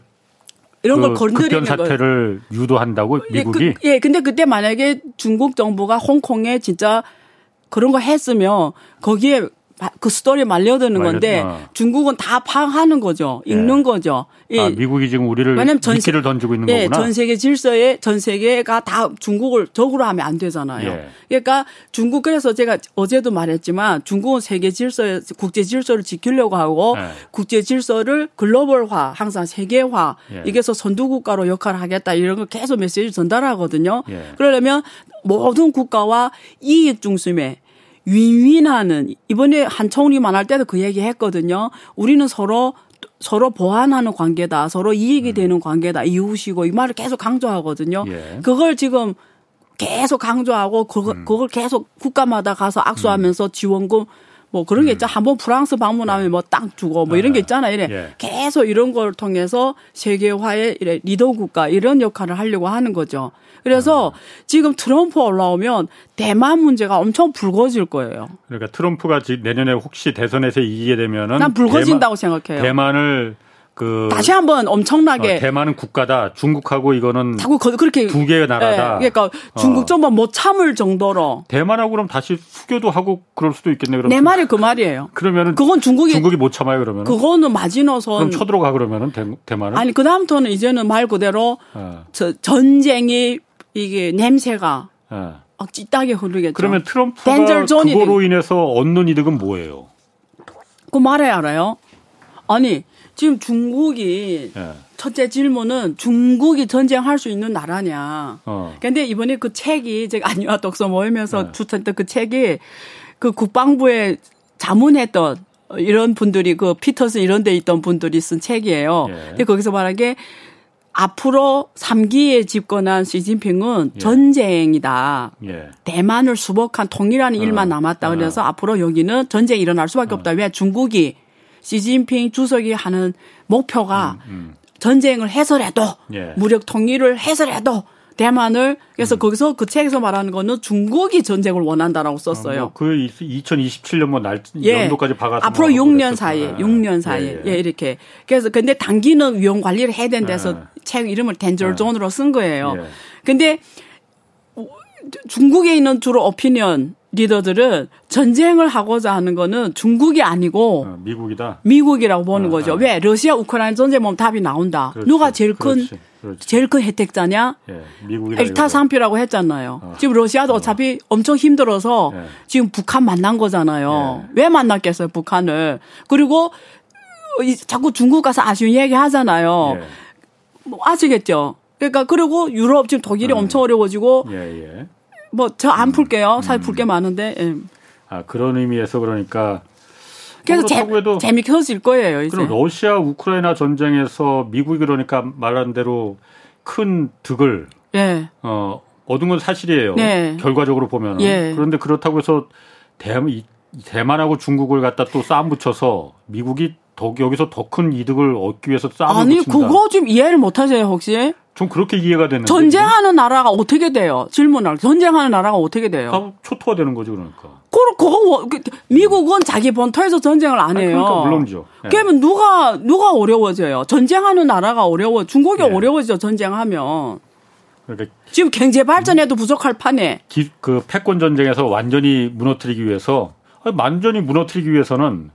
[SPEAKER 3] 이런
[SPEAKER 1] 걸그
[SPEAKER 3] 건드리는.
[SPEAKER 1] 사태를 유도한다고 미국이
[SPEAKER 3] 예, 그, 예, 근데 그때 만약에 중국 정부가 홍콩에 진짜 그런 거 했으면 거기에 마- 그 스토리 말려드는
[SPEAKER 1] 말려-
[SPEAKER 3] 건데
[SPEAKER 1] 어.
[SPEAKER 3] 중국은 다 파악하는 거죠. 읽는
[SPEAKER 1] 예.
[SPEAKER 3] 거죠. 예.
[SPEAKER 1] 아, 미국이 지금 우리를
[SPEAKER 3] 왜냐면 전
[SPEAKER 1] 미끼를 던지고 있는
[SPEAKER 3] 예,
[SPEAKER 1] 거구나.
[SPEAKER 3] 전 세계 질서에 전 세계가 다 중국을 적으로 하면 안 되잖아요.
[SPEAKER 1] 예.
[SPEAKER 3] 그러니까 중국 그래서 제가 어제도 말했지만 중국은 세계 질서에 국제 질서를 지키려고 하고
[SPEAKER 1] 예.
[SPEAKER 3] 국제 질서를 글로벌화, 항상 세계화
[SPEAKER 1] 예.
[SPEAKER 3] 이게서 선두 국가로 역할을 하겠다 이런 걸 계속 메시지 전달하거든요.
[SPEAKER 1] 예.
[SPEAKER 3] 그러려면 모든 국가와 이익 중심에 윈윈하는 이번에 한총리만 할 때도 그 얘기 했거든요. 우리는 서로 서로 보완하는 관계다. 서로 이익이 되는 관계다. 이웃이고 이 말을 계속 강조하거든요.
[SPEAKER 1] 음. 예.
[SPEAKER 3] 그걸 지금 계속 강조하고 그걸,
[SPEAKER 1] 음.
[SPEAKER 3] 그걸 계속 국가마다 가서 악수하면서 지원금 뭐 그런 게 있죠. 한번 프랑스 방문하면 뭐 땅 주고 뭐 이런 게 있잖아요. 이래
[SPEAKER 1] 음. 예.
[SPEAKER 3] 계속 이런 걸 통해서 세계화의 이래 리더 국가 이런 역할을 하려고 하는 거죠. 그래서
[SPEAKER 1] 음.
[SPEAKER 3] 지금 트럼프 올라오면 대만 문제가 엄청 불거질 거예요.
[SPEAKER 1] 그러니까 트럼프가 지- 내년에 혹시 대선에서 이기게 되면은
[SPEAKER 3] 난 불거진다고 생각해요.
[SPEAKER 1] 대만, 을 그,
[SPEAKER 3] 다시 한번 엄청나게
[SPEAKER 1] 어, 대만은 국가다. 중국하고 이거는
[SPEAKER 3] 자꾸 거- 그렇게
[SPEAKER 1] 두 개의 나라다.
[SPEAKER 3] 예, 그러니까 중국
[SPEAKER 1] 어.
[SPEAKER 3] 정부 못 참을 정도로
[SPEAKER 1] 대만하고 그럼 다시 수교도 하고 그럴 수도 있겠네. 그럼
[SPEAKER 3] 내 말이 그 말이에요.
[SPEAKER 1] 그러면은
[SPEAKER 3] 그건 중국이
[SPEAKER 1] 중국이 못 참아요. 그러면
[SPEAKER 3] 그거는 마지노선
[SPEAKER 1] 그럼 쳐들어가 그러면은 대, 대만은
[SPEAKER 3] 아니 그 다음부터는 이제는 말 그대로
[SPEAKER 1] 어,
[SPEAKER 3] 저 전쟁이 이게 냄새가
[SPEAKER 1] 어.
[SPEAKER 3] 막 찌따게 흐르겠죠.
[SPEAKER 1] 그러면 트럼프가 그거로 인해서 얻는 이득은 뭐예요?
[SPEAKER 3] 그 말해야 알아요. 아니 지금 중국이
[SPEAKER 1] 예.
[SPEAKER 3] 첫째 질문은 중국이 전쟁할 수 있는 나라냐.
[SPEAKER 1] 어.
[SPEAKER 3] 근데 이번에 그 책이 제가 안유아 독서 모임에서
[SPEAKER 1] 네.
[SPEAKER 3] 추천했던 그 책이 그 국방부에 자문했던 이런 분들이 그 피터스 이런 데 있던 분들이 쓴 책이에요.
[SPEAKER 1] 예.
[SPEAKER 3] 근데 거기서 말한 게 앞으로 3기에 집권한 시진핑은
[SPEAKER 1] 예.
[SPEAKER 3] 전쟁이다.
[SPEAKER 1] 예.
[SPEAKER 3] 대만을 수복한 통일하는 일만 남았다.
[SPEAKER 1] 어.
[SPEAKER 3] 그래서 앞으로 여기는 전쟁이 일어날 수밖에 없다. 왜 중국이 시진핑 주석이 하는 목표가
[SPEAKER 1] 음.
[SPEAKER 3] 전쟁을 해서라도
[SPEAKER 1] 예.
[SPEAKER 3] 무력 통일을 해서라도 대만을
[SPEAKER 1] 음.
[SPEAKER 3] 그래서 거기서 그 책에서 말하는 거는 중국이 전쟁을 원한다라고 썼어요.
[SPEAKER 1] 뭐그 2027년 뭐날
[SPEAKER 3] 예.
[SPEAKER 1] 연도까지 박아서
[SPEAKER 3] 앞으로
[SPEAKER 1] 뭐
[SPEAKER 3] 6년
[SPEAKER 1] 그랬었구나.
[SPEAKER 3] 사이에, 6년 사이에,
[SPEAKER 1] 예,
[SPEAKER 3] 예,
[SPEAKER 1] 예.
[SPEAKER 3] 이렇게. 그래서 근데 단기는 위험 관리를 해야 된다서
[SPEAKER 1] 예.
[SPEAKER 3] 책 이름을 Danger Zone으로 쓴 거예요.
[SPEAKER 1] 예.
[SPEAKER 3] 근데 중국에 있는 주로 opinion leader들은 전쟁을 하고자 하는 거는 중국이 아니고
[SPEAKER 1] 어, 미국이다.
[SPEAKER 3] 미국이라고 보는
[SPEAKER 1] 어,
[SPEAKER 3] 거죠.
[SPEAKER 1] 어.
[SPEAKER 3] 왜 러시아 우크라이나 전쟁 보면 답이 나온다.
[SPEAKER 1] 그렇지,
[SPEAKER 3] 누가 제일 큰
[SPEAKER 1] 그렇지, 그렇지.
[SPEAKER 3] 제일 큰 혜택자냐?
[SPEAKER 1] 예.
[SPEAKER 3] 엘타. 상표라고 했잖아요.
[SPEAKER 1] 어.
[SPEAKER 3] 지금 러시아도 어차피 엄청 힘들어서
[SPEAKER 1] 예.
[SPEAKER 3] 지금 북한 만난 거잖아요. 왜 만났겠어요, 북한을. 그리고 이- 자꾸 중국 가서 아쉬운 얘기 하잖아요.
[SPEAKER 1] 예.
[SPEAKER 3] 뭐 아시겠죠? 그러니까 그리고 유럽 지금 독일이
[SPEAKER 1] 음.
[SPEAKER 3] 엄청 어려워지고
[SPEAKER 1] 예, 예.
[SPEAKER 3] 뭐저 안 풀게요.
[SPEAKER 1] 음.
[SPEAKER 3] 사실 풀 게 많은데. 예.
[SPEAKER 1] 아, 그런 의미에서 그러니까
[SPEAKER 3] 그래서 재,
[SPEAKER 1] 해도
[SPEAKER 3] 재밌어질 거예요, 이제.
[SPEAKER 1] 그럼 러시아 우크라이나 전쟁에서 미국이 그러니까 말한 대로 큰 득을
[SPEAKER 3] 예.
[SPEAKER 1] 어, 얻은 건 사실이에요.
[SPEAKER 3] 네.
[SPEAKER 1] 결과적으로 보면.
[SPEAKER 3] 예.
[SPEAKER 1] 그런데 그렇다고 해서 대, 이- 대만하고 중국을 갖다 또 싸움 붙여서 미국이 더, 여기서 더 큰 이득을 얻기 위해서 싸움을
[SPEAKER 3] 아니,
[SPEAKER 1] 붙인다.
[SPEAKER 3] 그거 좀 이해를 못 하세요, 혹시?
[SPEAKER 1] 좀 그렇게 이해가 되는데.
[SPEAKER 3] 전쟁하는 나라가 어떻게 돼요? 질문할. 전쟁하는 나라가 어떻게 돼요?
[SPEAKER 1] 다 초토화 되는 거지 그러니까.
[SPEAKER 3] 그, 그거, 뭐- 그, 미국은 자기 본토에서 전쟁을 안
[SPEAKER 1] 아니,
[SPEAKER 3] 해요.
[SPEAKER 1] 그러니까 물론이죠. 예.
[SPEAKER 3] 그러면 누가, 누가 어려워져요? 전쟁하는 나라가 어려워. 중국이
[SPEAKER 1] 예.
[SPEAKER 3] 어려워지죠, 전쟁하면.
[SPEAKER 1] 그러니까
[SPEAKER 3] 지금 경제 발전에도 부족할 판에.
[SPEAKER 1] 기- 그 패권 전쟁에서 완전히 무너뜨리기 위해서 완전히 무너뜨리기 위해서는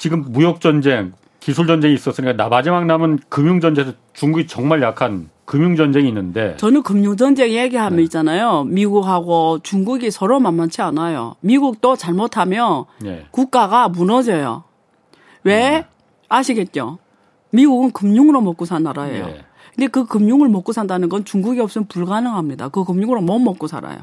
[SPEAKER 1] 지금 무역 전쟁, 기술 전쟁이 있었으니까 나 마지막 남은 금융 전쟁에서 중국이 정말 약한 금융 전쟁이 있는데
[SPEAKER 3] 저는 금융 전쟁 얘기하면 네. 있잖아요. 미국하고 중국이 서로 만만치 않아요. 미국도 잘못하면 네. 국가가 무너져요. 왜 음. 아시겠죠? 미국은 금융으로 먹고 산 나라예요. 네. 근데 그 금융을 먹고 산다는 건 중국이 없으면 불가능합니다. 그 금융으로 못 먹고 살아요.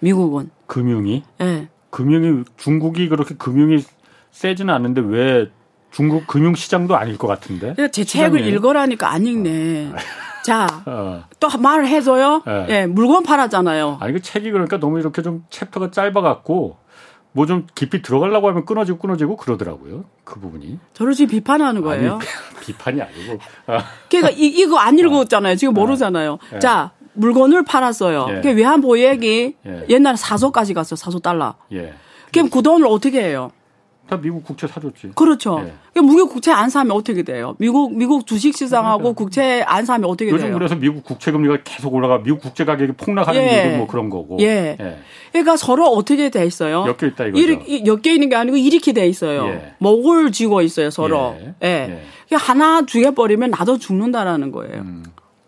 [SPEAKER 3] 미국은.
[SPEAKER 1] 금융이?
[SPEAKER 3] 예. 네.
[SPEAKER 1] 금융이 중국이 그렇게 금융이 세지는 않는데 왜 중국 금융 시장도 아닐 것 같은데?
[SPEAKER 3] 제 책을 읽어라니까 안 읽네. 어. 자, 어. 또 말을 해줘요. 네. 예, 물건 팔았잖아요.
[SPEAKER 1] 아니 그 책이 그러니까 너무 이렇게 좀 챕터가 짧아갖고 뭐 좀 깊이 들어가려고 하면 끊어지고 끊어지고 그러더라고요. 그 부분이.
[SPEAKER 3] 저를 지금 비판하는 거예요.
[SPEAKER 1] 아니, 비판이 아니고.
[SPEAKER 3] 그러니까 이, 이거 안 읽었잖아요. 지금 어. 모르잖아요. 네. 자, 물건을 팔았어요. 예. 그 외환보액이 예. 옛날에 사소까지 갔어요. 사소 달러. 예. 그럼 그 돈을 어떻게 해요?
[SPEAKER 1] 다 미국 국채 사줬지.
[SPEAKER 3] 그렇죠. 예. 미국 국채 안 사면 어떻게 돼요? 미국 미국 주식 시장하고 그러니까. 국채 안 사면 어떻게
[SPEAKER 1] 요즘
[SPEAKER 3] 돼요?
[SPEAKER 1] 요즘 그래서 미국 국채 금리가 계속 올라가 미국 국채 가격이 폭락하는 예. 이유도 뭐 그런 거고.
[SPEAKER 3] 예. 예. 그러니까 서로 어떻게 돼 있어요?
[SPEAKER 1] 엮여 있다 이거죠.
[SPEAKER 3] 엮여 있는 게 아니고 이렇게 돼 있어요. 예. 목을 쥐고 있어요 서로. 예. 예. 하나 죽여버리면 나도 죽는다라는 거예요. 음.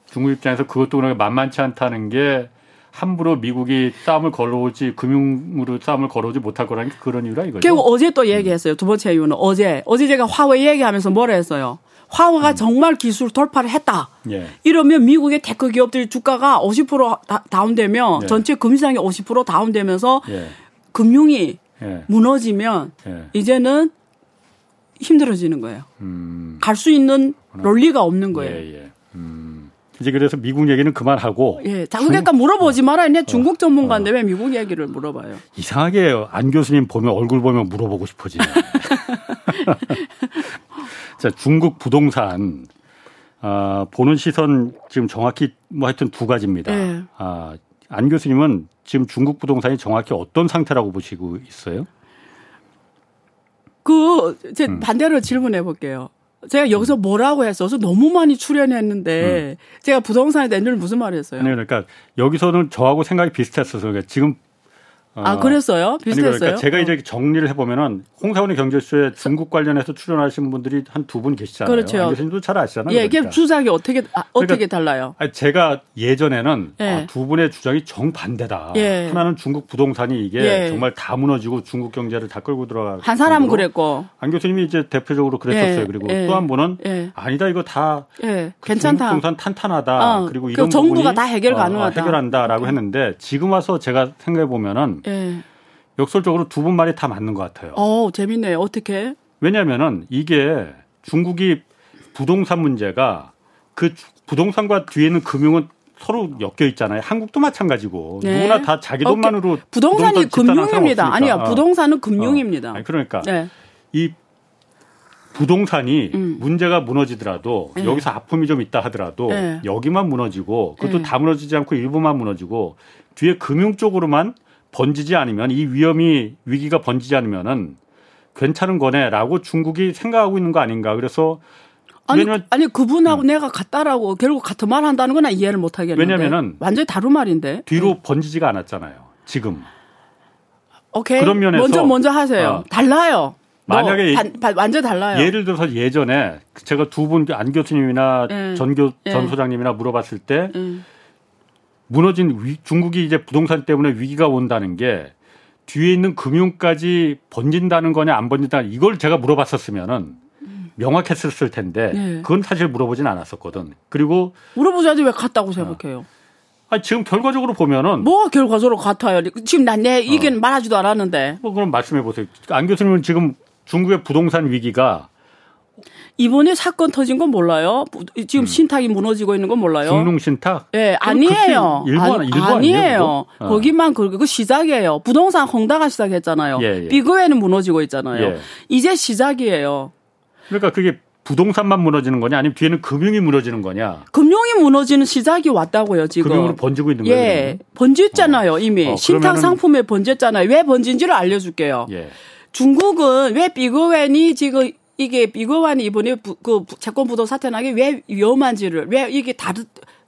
[SPEAKER 1] 중국 입장에서 그것도 그렇게 만만치 않다는 게 함부로 미국이 싸움을 걸어오지 금융으로 싸움을 걸어오지 못할 거라는 그런 이유라 이거죠.
[SPEAKER 3] 결국 어제 또 얘기했어요. 두 번째 이유는 어제 어제 제가 화웨이 얘기하면서 뭐라 했어요. 화웨이가 음. 정말 기술 돌파를 했다. 예. 이러면 미국의 테크 기업들 주가가 50% 다, 다운되면 예. 전체 증시장이 50% 다운되면서 예. 금융이 예. 무너지면 예. 이제는 힘들어지는 거예요. 음. 갈수 있는 논리가 없는 거예요.
[SPEAKER 1] 예, 음. 이제 그래서 미국 얘기는 그만하고.
[SPEAKER 3] 예. 자, 그러니까 물어보지 말아야 돼. 중국 전문가인데 어. 왜 미국 얘기를 물어봐요?
[SPEAKER 1] 이상하게 안 교수님 보면 얼굴 보면 물어보고 싶어지네. 자, 중국 부동산 아, 보는 시선 지금 정확히 뭐 하여튼 두 가지입니다. 네. 아, 안 교수님은 지금 중국 부동산이 정확히 어떤 상태라고 보시고 있어요?
[SPEAKER 3] 그, 제 음. 반대로 질문해 볼게요. 제가 여기서 뭐라고 했어서 너무 많이 출연했는데 음. 제가 부동산에 대한 무슨 말을 했어요?
[SPEAKER 1] 아니, 그러니까 여기서는 저하고 생각이 비슷했어서 그러니까 지금
[SPEAKER 3] 아, 그랬어요? 비슷했어요?
[SPEAKER 1] 아니, 그러니까 제가 어. 이제 정리를 해보면은 홍사원의 경제쇼에 중국 관련해서 출연하신 분들이 한 두 분 계시잖아요.
[SPEAKER 3] 그렇죠.
[SPEAKER 1] 교수님도 잘 아시잖아요.
[SPEAKER 3] 예, 그러니까. 주장이 어떻게 아, 어떻게 그러니까 달라요?
[SPEAKER 1] 제가 예전에는 예. 아, 두 분의 주장이 정반대다. 예. 하나는 중국 부동산이 이게 예. 정말 다 무너지고 중국 경제를 다 끌고 들어가.
[SPEAKER 3] 한 사람은 그랬고
[SPEAKER 1] 안 교수님이 이제 대표적으로 그랬었어요. 예. 그리고 예. 또한 분은 아니다 이거 다 그 괜찮다. 부동산 탄탄하다. 어, 그리고 그 이런
[SPEAKER 3] 그 정부가 다 해결 어, 가능하다.
[SPEAKER 1] 어, 해결한다라고 했는데 지금 와서 제가 생각해 보면은. 역설적으로 두 분 말이 다 맞는 것 같아요.
[SPEAKER 3] 어, 재밌네요. 어떻게?
[SPEAKER 1] 왜냐면은 이게 중국이 부동산 문제가 그 부동산과 뒤에는 금융은 서로 엮여 있잖아요. 한국도 마찬가지고 네. 누구나 다 자기 돈만으로.
[SPEAKER 3] 부동산이 부동산 금융입니다. 아니요, 어. 부동산은 금융입니다. 어.
[SPEAKER 1] 아니, 그러니까 네. 이 부동산이 음. 문제가 무너지더라도 네. 여기서 아픔이 좀 있다 하더라도 네. 여기만 무너지고 그것도 네. 다 무너지지 않고 일부만 무너지고 뒤에 금융 쪽으로만 번지지 않으면 이 위험이 위기가 번지지 않으면은 괜찮은 거네라고 중국이 생각하고 있는 거 아닌가. 그래서
[SPEAKER 3] 아니, 아니 그분하고 음. 내가 같다라고 결국 같은 말 한다는 건 이해를 못 하겠는데.
[SPEAKER 1] 왜냐면은
[SPEAKER 3] 완전히 다른 말인데.
[SPEAKER 1] 뒤로 네. 번지지가 않았잖아요. 지금.
[SPEAKER 3] 오케이. 그런 면에서 먼저 먼저 하세요. 어. 달라요.
[SPEAKER 1] 만약에
[SPEAKER 3] 반, 반, 완전 달라요.
[SPEAKER 1] 예를 들어서 예전에 제가 두 분 안 교수님이나 네. 전교 네. 전 소장님이나 물어봤을 때 네. 무너진 위, 중국이 이제 부동산 때문에 위기가 온다는 게 뒤에 있는 금융까지 번진다는 거냐 안 번진다 이걸 제가 물어봤었으면은 명확했었을 텐데 네. 그건 사실 물어보진 않았었거든. 그리고
[SPEAKER 3] 물어보자지 왜 같다고 생각해요? 어.
[SPEAKER 1] 아 지금 결과적으로 보면은
[SPEAKER 3] 뭐 결과적으로 같아요. 지금 난내 의견 어. 말하지도 않았는데.
[SPEAKER 1] 뭐 그럼 말씀해 보세요. 안 교수님은 지금 중국의 부동산 위기가
[SPEAKER 3] 이번에 사건 터진 건 몰라요. 지금 음. 신탁이 무너지고 있는 건 몰라요.
[SPEAKER 1] 중농 신탁?
[SPEAKER 3] 예, 네, 아니에요.
[SPEAKER 1] 일본,
[SPEAKER 3] 일본 아니에요. 어. 거기만 그, 그 시작이에요. 부동산 홍다가 시작했잖아요. 예, 예. 비거에는 무너지고 있잖아요. 예. 이제 시작이에요.
[SPEAKER 1] 그러니까 그게 부동산만 무너지는 거냐 아니면 뒤에는 금융이 무너지는 거냐?
[SPEAKER 3] 금융이 무너지는 시작이 왔다고요, 지금.
[SPEAKER 1] 금융으로 번지고 있는 거예요.
[SPEAKER 3] 예. 번졌잖아요, 어. 이미. 어, 신탁 상품에 번졌잖아요. 왜 번진지를 알려 줄게요. 예. 중국은 왜 비거웬이 지금 이게 비거완이 이번에 부, 그 채권 부도 사태 나게 왜 위험한지를 왜 이게 다르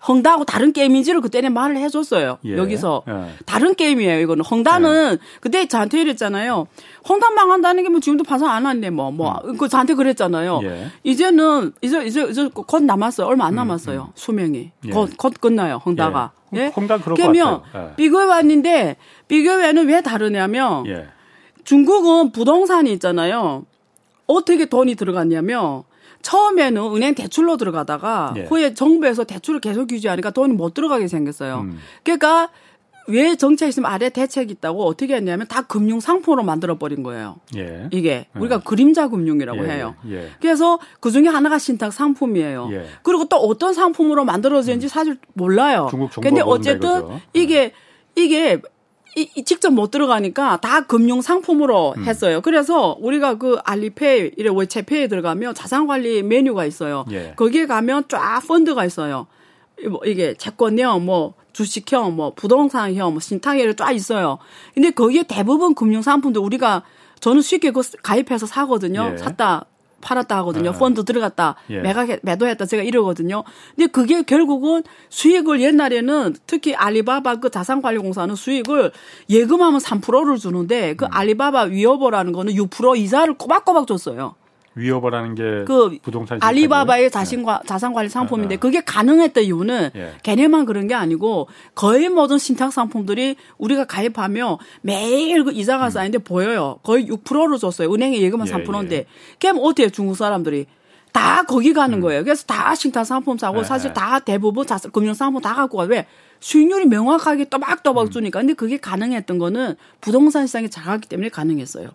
[SPEAKER 3] 헝다하고 다른 게임인지를 그때는 말을 해줬어요. 예. 여기서 예. 다른 게임이에요. 이거는 헝다는 예. 그때 저한테 이랬잖아요. 헝다 망한다는 게 뭐 지금도 파산 안 왔네 뭐뭐 뭐. 음. 그 저한테 그랬잖아요. 예. 이제는 이제 이제 이제 곧 남았어요. 얼마 안 음, 남았어요. 음, 음. 수명이 예. 곧, 곧 끝나요. 헝다가.
[SPEAKER 1] 예. 헝다 그럴 것 같아요.
[SPEAKER 3] 예. 비교해 왔는데 비교해는 왜 다르냐면 중국은 부동산이 있잖아요. 어떻게 돈이 들어갔냐면 처음에는 은행 대출로 들어가다가 예. 후에 정부에서 대출을 계속 규제하니까 돈이 못 들어가게 생겼어요. 음. 그러니까 왜 정책 있으면 아래 대책이 있다고 어떻게 했냐면 다 금융 상품으로 만들어 버린 거예요. 예. 이게 예. 우리가 예. 그림자 금융이라고 예. 해요. 예. 그래서 그 중에 하나가 신탁 상품이에요. 그리고 또 어떤 상품으로 만들어졌는지 사실 몰라요. 중국 정부 근데 어쨌든 이게 이게 이, 이 직접 못 들어가니까 다 금융 상품으로 음. 했어요. 그래서 우리가 그 알리페이 이래 외채페이에 들어가면 자산 관리 메뉴가 있어요. 예. 거기에 가면 쫙 펀드가 있어요. 뭐 이게 채권형 뭐 주식형 뭐 부동산형 뭐 신탁형 쫙 있어요. 근데 거기에 대부분 금융 상품도 우리가 저는 쉽게 그 가입해서 사거든요. 예. 샀다 팔았다 하거든요. 네. 펀드 들어갔다, 예. 매각 매도했다 제가 이러거든요. 근데 그게 결국은 수익을 옛날에는 특히 알리바바 그 자산관리공사는 수익을 예금하면 3%를 주는데 그 음. 알리바바 위어버라는 거는 6% 이자를 꼬박꼬박 줬어요.
[SPEAKER 1] 위어버라는 게 그 부동산
[SPEAKER 3] 알리바바의 자신과 네. 자산 관리 상품인데 네. 그게 가능했던 이유는 예. 걔네만 그런 게 아니고 거의 모든 신탁 상품들이 우리가 가입하며 매일 그 이자가 음. 쌓이는데 보여요. 거의 6%로 줬어요. 은행에 예금은 예, 3%인데. 예. 그럼 어떻게 중국 사람들이 다 거기 가는 음. 거예요. 그래서 다 신탁 상품 사고 예. 사실 다 대부분 자산 금융 상품 다 갖고 가. 왜? 수익률이 명확하게 또박또박 음. 주니까. 근데 그게 가능했던 거는 부동산 시장이 작았기 때문에 가능했어요.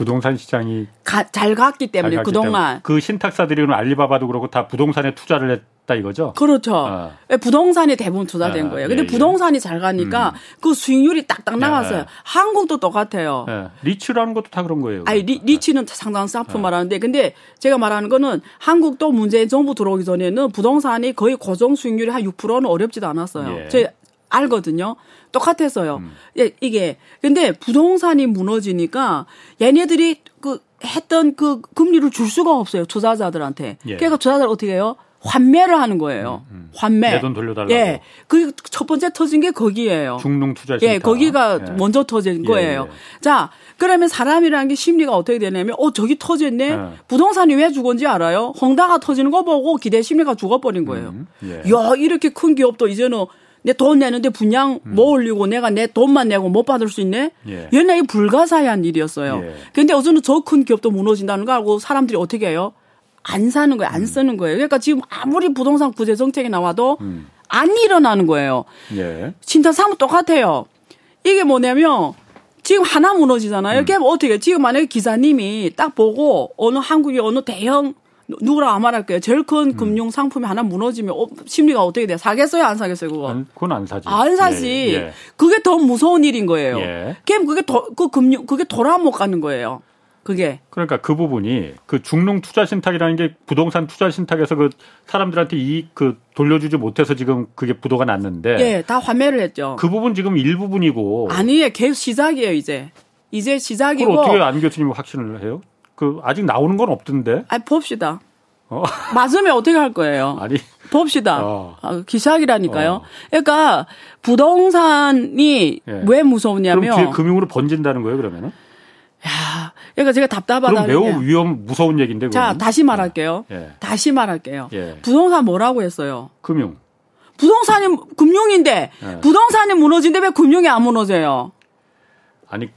[SPEAKER 1] 부동산 시장이
[SPEAKER 3] 가, 잘 갔기 때문에 잘 그동안
[SPEAKER 1] 그 신탁사들이는 알리바바도 그렇고 다 부동산에 투자를 했다 이거죠.
[SPEAKER 3] 그렇죠. 어. 부동산에 대부분 투자된 아, 거예요. 근데 예, 예. 부동산이 예. 잘 가니까 음. 그 수익률이 딱딱 나왔어요. 예. 한국도 똑같아요.
[SPEAKER 1] 예. 리츠라는 것도 다 그런 거예요.
[SPEAKER 3] 아니 리, 리츠는 상당 사프 말하는데 근데 제가 말하는 거는 한국도 문재인 정부 들어오기 전에는 부동산이 거의 고정 수익률이 한 6%는 어렵지도 않았어요. 제 알거든요. 똑같았어요. 음. 예, 이게 근데 부동산이 무너지니까 얘네들이 그 했던 그 금리를 줄 수가 없어요 투자자들한테. 예. 그러니까 투자자들 어떻게 해요? 환매를 하는 거예요. 음, 음. 환매.
[SPEAKER 1] 내 돈 돌려달라고.
[SPEAKER 3] 예. 그 첫 번째 터진 게 거기에요.
[SPEAKER 1] 중농 투자
[SPEAKER 3] 예, 거기가 예. 먼저 터진 예, 거예요. 예. 자, 그러면 사람이라는 게 심리가 어떻게 되냐면, 어, 저기 터졌네? 예. 부동산이 왜 죽었는지 알아요? 헝다가 터지는 거 보고 기대 심리가 죽어버린 거예요. 음, 예. 야, 이렇게 큰 기업도 이제는 내 돈 내는데 분양 음. 뭐 올리고 내가 내 돈만 내고 못 받을 수 있네? 예. 옛날에 불가사의한 일이었어요. 예. 근데 어제는 저 큰 기업도 무너진다는 거 알고 사람들이 어떻게 해요? 안 사는 거예요. 안 음. 쓰는 거예요. 그러니까 지금 아무리 부동산 구제 정책이 나와도 음. 안 일어나는 거예요. 예. 진짜 사무 똑같아요. 이게 뭐냐면 지금 하나 무너지잖아요. 음. 그럼 어떻게 지금 만약에 기사님이 딱 보고 어느 한국의 어느 대형 누구랑 아무 말할게요. 제일 큰 음. 금융 상품이 하나 무너지면 어, 심리가 어떻게 돼요? 사겠어요? 안 사겠어요? 그거?
[SPEAKER 1] 안, 그건 안 사지.
[SPEAKER 3] 안 사지. 예, 예. 그게 더 무서운 일인 거예요. 예. 그게 더, 그 금융, 그게 돌아 못 가는 거예요. 그게.
[SPEAKER 1] 그러니까 그 부분이 그 중농 투자 신탁이라는 게 부동산 투자 신탁에서 그 사람들한테 이익 그 돌려주지 못해서 지금 그게 부도가 났는데.
[SPEAKER 3] 예, 다 환매를 했죠.
[SPEAKER 1] 그 부분 지금 일부분이고.
[SPEAKER 3] 아니에요. 계속 시작이에요, 이제. 이제 시작이고.
[SPEAKER 1] 그걸 어떻게 안 교수님 확신을 해요? 그 아직 나오는 건 없던데.
[SPEAKER 3] 아, 봅시다. 어? 맞으면 어떻게 할 거예요?
[SPEAKER 1] 아니.
[SPEAKER 3] 봅시다. 어. 아, 기사학이라니까요. 어. 그러니까 부동산이 예. 왜 무서우냐면.
[SPEAKER 1] 그럼 금융으로 번진다는 거예요, 그러면은?
[SPEAKER 3] 야, 그러니까 제가 답답하다.
[SPEAKER 1] 그럼 매우 위험, 무서운 얘기인데.
[SPEAKER 3] 자, 다시 말할게요. 예. 다시 말할게요. 예. 부동산 뭐라고 했어요?
[SPEAKER 1] 금융.
[SPEAKER 3] 부동산이 금융인데 예. 부동산이 무너진데 왜 금융이 안 무너져요?
[SPEAKER 1] 아니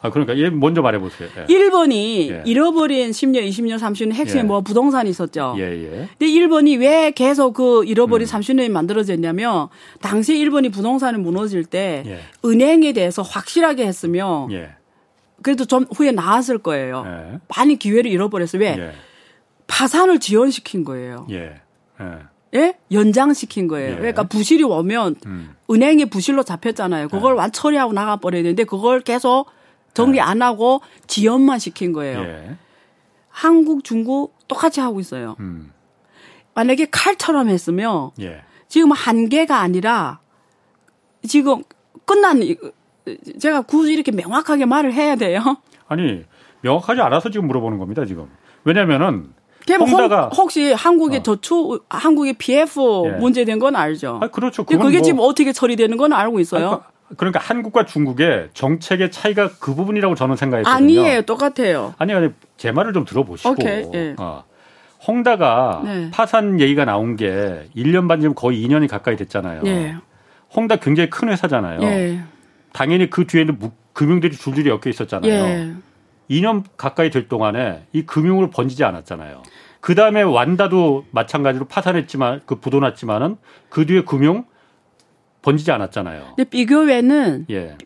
[SPEAKER 1] 아, 그러니까 얘 먼저 말해보세요.
[SPEAKER 3] 예. 1번이 예. 잃어버린 10년, 20년, 30년 핵심이 예. 뭐 부동산이 있었죠. 예, 예. 근데 1번이 왜 계속 그 잃어버린 음. 30년이 만들어졌냐면 당시 1번이 부동산이 무너질 때 예. 은행에 대해서 확실하게 했으면 예. 그래도 좀 후에 나았을 거예요. 예. 많이 기회를 잃어버렸어요. 왜? 예. 파산을 지연시킨 거예요. 예. 예? 연장시킨 거예요. 그러니까 부실이 오면 음. 은행이 부실로 잡혔잖아요. 그걸 완 처리하고 나가버려야 되는데 그걸 계속 정리 안 하고 지연만 시킨 거예요. 예. 한국, 중국 똑같이 하고 있어요. 음. 만약에 칼처럼 했으면 예. 지금 한 개가 아니라 지금 끝난 제가 굳이 이렇게 명확하게 말을 해야 돼요.
[SPEAKER 1] 아니 명확하지 않아서 지금 물어보는 겁니다. 지금 왜냐면은
[SPEAKER 3] 홍다가 혹 시 한국의 어. 저축 한국의 PF 예. 문제된 건 알죠?
[SPEAKER 1] 아, 그렇죠.
[SPEAKER 3] 그게 뭐... 지금 어떻게 처리되는 건 알고 있어요. 아,
[SPEAKER 1] 그러니까 한국과 중국의 정책의 차이가 그 부분이라고 저는 생각했거든요.
[SPEAKER 3] 아니에요, 똑같아요.
[SPEAKER 1] 아니 아니 제 말을 좀 들어보시고. 오케이, 예. 어. 홍다가 네. 파산 얘기가 나온 게 1년 반 지금 거의 2년이 가까이 됐잖아요. 예. 홍다 굉장히 큰 회사잖아요. 예. 당연히 그 뒤에는 금융들이 줄줄이 엮여 있었잖아요. 예. 2년 가까이 될 동안에 이 금융을 번지지 않았잖아요. 그 다음에 완다도 마찬가지로 파산했지만 그 부도났지만은 그 뒤에 금융 번지지 않았잖아요.
[SPEAKER 3] 근데 비교회는 예.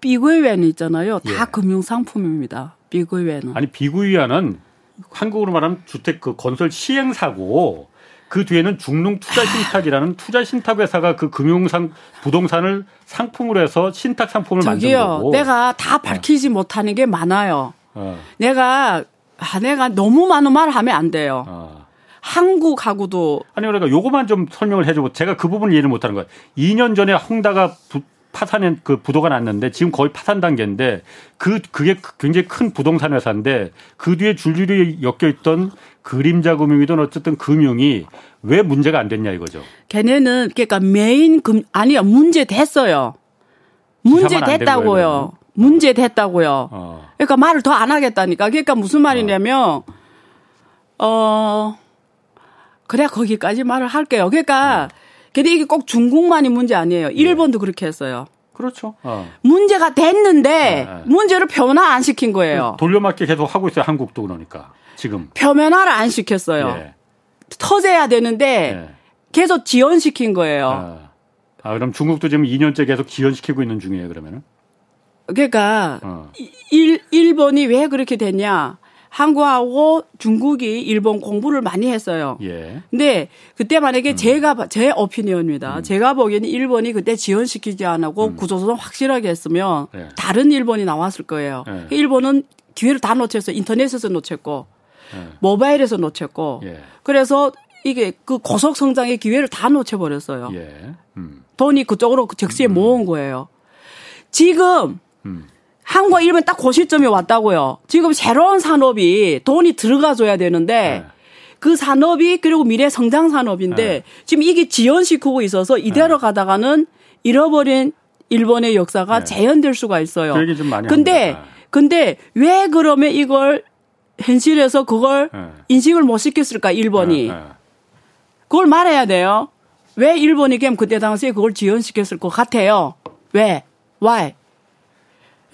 [SPEAKER 3] 비교회는 있잖아요. 다 예. 금융 상품입니다. 비교회는
[SPEAKER 1] 아니 비교회는 한국으로 말하면 주택 그 건설 시행사고 그 뒤에는 중농 투자 신탁이라는 투자 신탁 회사가 그 금융상 부동산을 상품으로 해서 신탁 상품을 저기요, 만든 거고.
[SPEAKER 3] 내가 다 밝히지 어. 못하는 게 많아요. 어. 내가 아, 내가 너무 많은 말 하면 안 돼요. 어. 한국하고도
[SPEAKER 1] 아니 그러니까 요거만 좀 설명을 해주고 제가 그 부분을 이해를 못하는 거예요. 2년 전에 홍다가 부, 파산한 그 부도가 났는데 지금 거의 파산 단계인데 그 그게 굉장히 큰 부동산 회사인데 그 뒤에 줄줄이 엮여 있던 그림자 금융이든 어쨌든 금융이 왜 문제가 안 됐냐 이거죠.
[SPEAKER 3] 걔네는 그러니까 메인 금 아니요 문제 됐어요. 문제 됐다고요. 문제 됐다고요. 어. 그러니까 말을 더 안 하겠다니까. 그러니까 무슨 말이냐면 어 그래 거기까지 말을 할게요. 그러니까 어. 근데 이게 꼭 중국만이 문제 아니에요. 예. 일본도 그렇게 했어요.
[SPEAKER 1] 그렇죠. 어.
[SPEAKER 3] 문제가 됐는데 네, 네. 문제를 변화 안 시킨 거예요.
[SPEAKER 1] 돌려막기 계속 하고 있어요. 한국도 그러니까 지금
[SPEAKER 3] 표면화를 안 시켰어요. 예. 터져야 되는데 예. 계속 지연시킨 거예요. 아.
[SPEAKER 1] 아, 그럼 중국도 지금 2년째 계속 지연시키고 있는 중이에요. 그러면은?
[SPEAKER 3] 그러니까 어. 일, 일본이 왜 그렇게 됐냐? 한국하고 중국이 일본 공부를 많이 했어요. 예. 근데 그때 만약에 음. 제가 제 오피니언입니다. 음. 제가 보기에는 일본이 그때 지원시키지 않고 음. 구조조정 확실하게 했으면 예. 다른 일본이 나왔을 거예요. 예. 일본은 기회를 다 놓쳤어요. 인터넷에서 놓쳤고 예. 모바일에서 놓쳤고 예. 그래서 이게 그 고속 성장의 기회를 다 놓쳐버렸어요. 예. 음. 돈이 그쪽으로 즉시에 음. 모은 거예요. 지금 음. 한국과 일본 딱그 시점에 왔다고요. 지금 새로운 산업이 돈이 들어가줘야 되는데 네. 그 산업이 그리고 미래 성장 산업인데 네. 지금 이게 지연시키고 있어서 이대로 네. 가다가는 잃어버린 일본의 역사가 네. 재현될 수가 있어요.
[SPEAKER 1] 그 얘기 좀 많이
[SPEAKER 3] 근데
[SPEAKER 1] 합니다.
[SPEAKER 3] 근데 왜 그러면 이걸 현실에서 그걸 네. 인식을 못 시켰을까 일본이 네, 그걸 말해야 돼요. 왜 일본이 그냥 그때 당시에 그걸 지연시켰을 것 같아요. 왜? Why?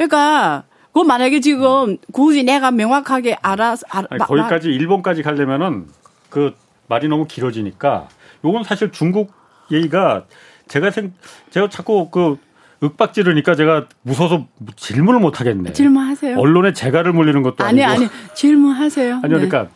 [SPEAKER 3] 그러니까 그 만약에 지금 굳이 내가 명확하게 알아서
[SPEAKER 1] 알아, 아니, 거기까지 마, 일본까지 가려면은 그 말이 너무 길어지니까 요건 사실 중국 얘기가 제가 생 제가 자꾸 그 윽박 지르니까 제가 무서워서 질문을 못 하겠네.
[SPEAKER 3] 질문하세요.
[SPEAKER 1] 언론에 재갈을 물리는 것도 아니,
[SPEAKER 3] 아니고. 아니 아니 질문하세요.
[SPEAKER 1] 아니 그러니까 네.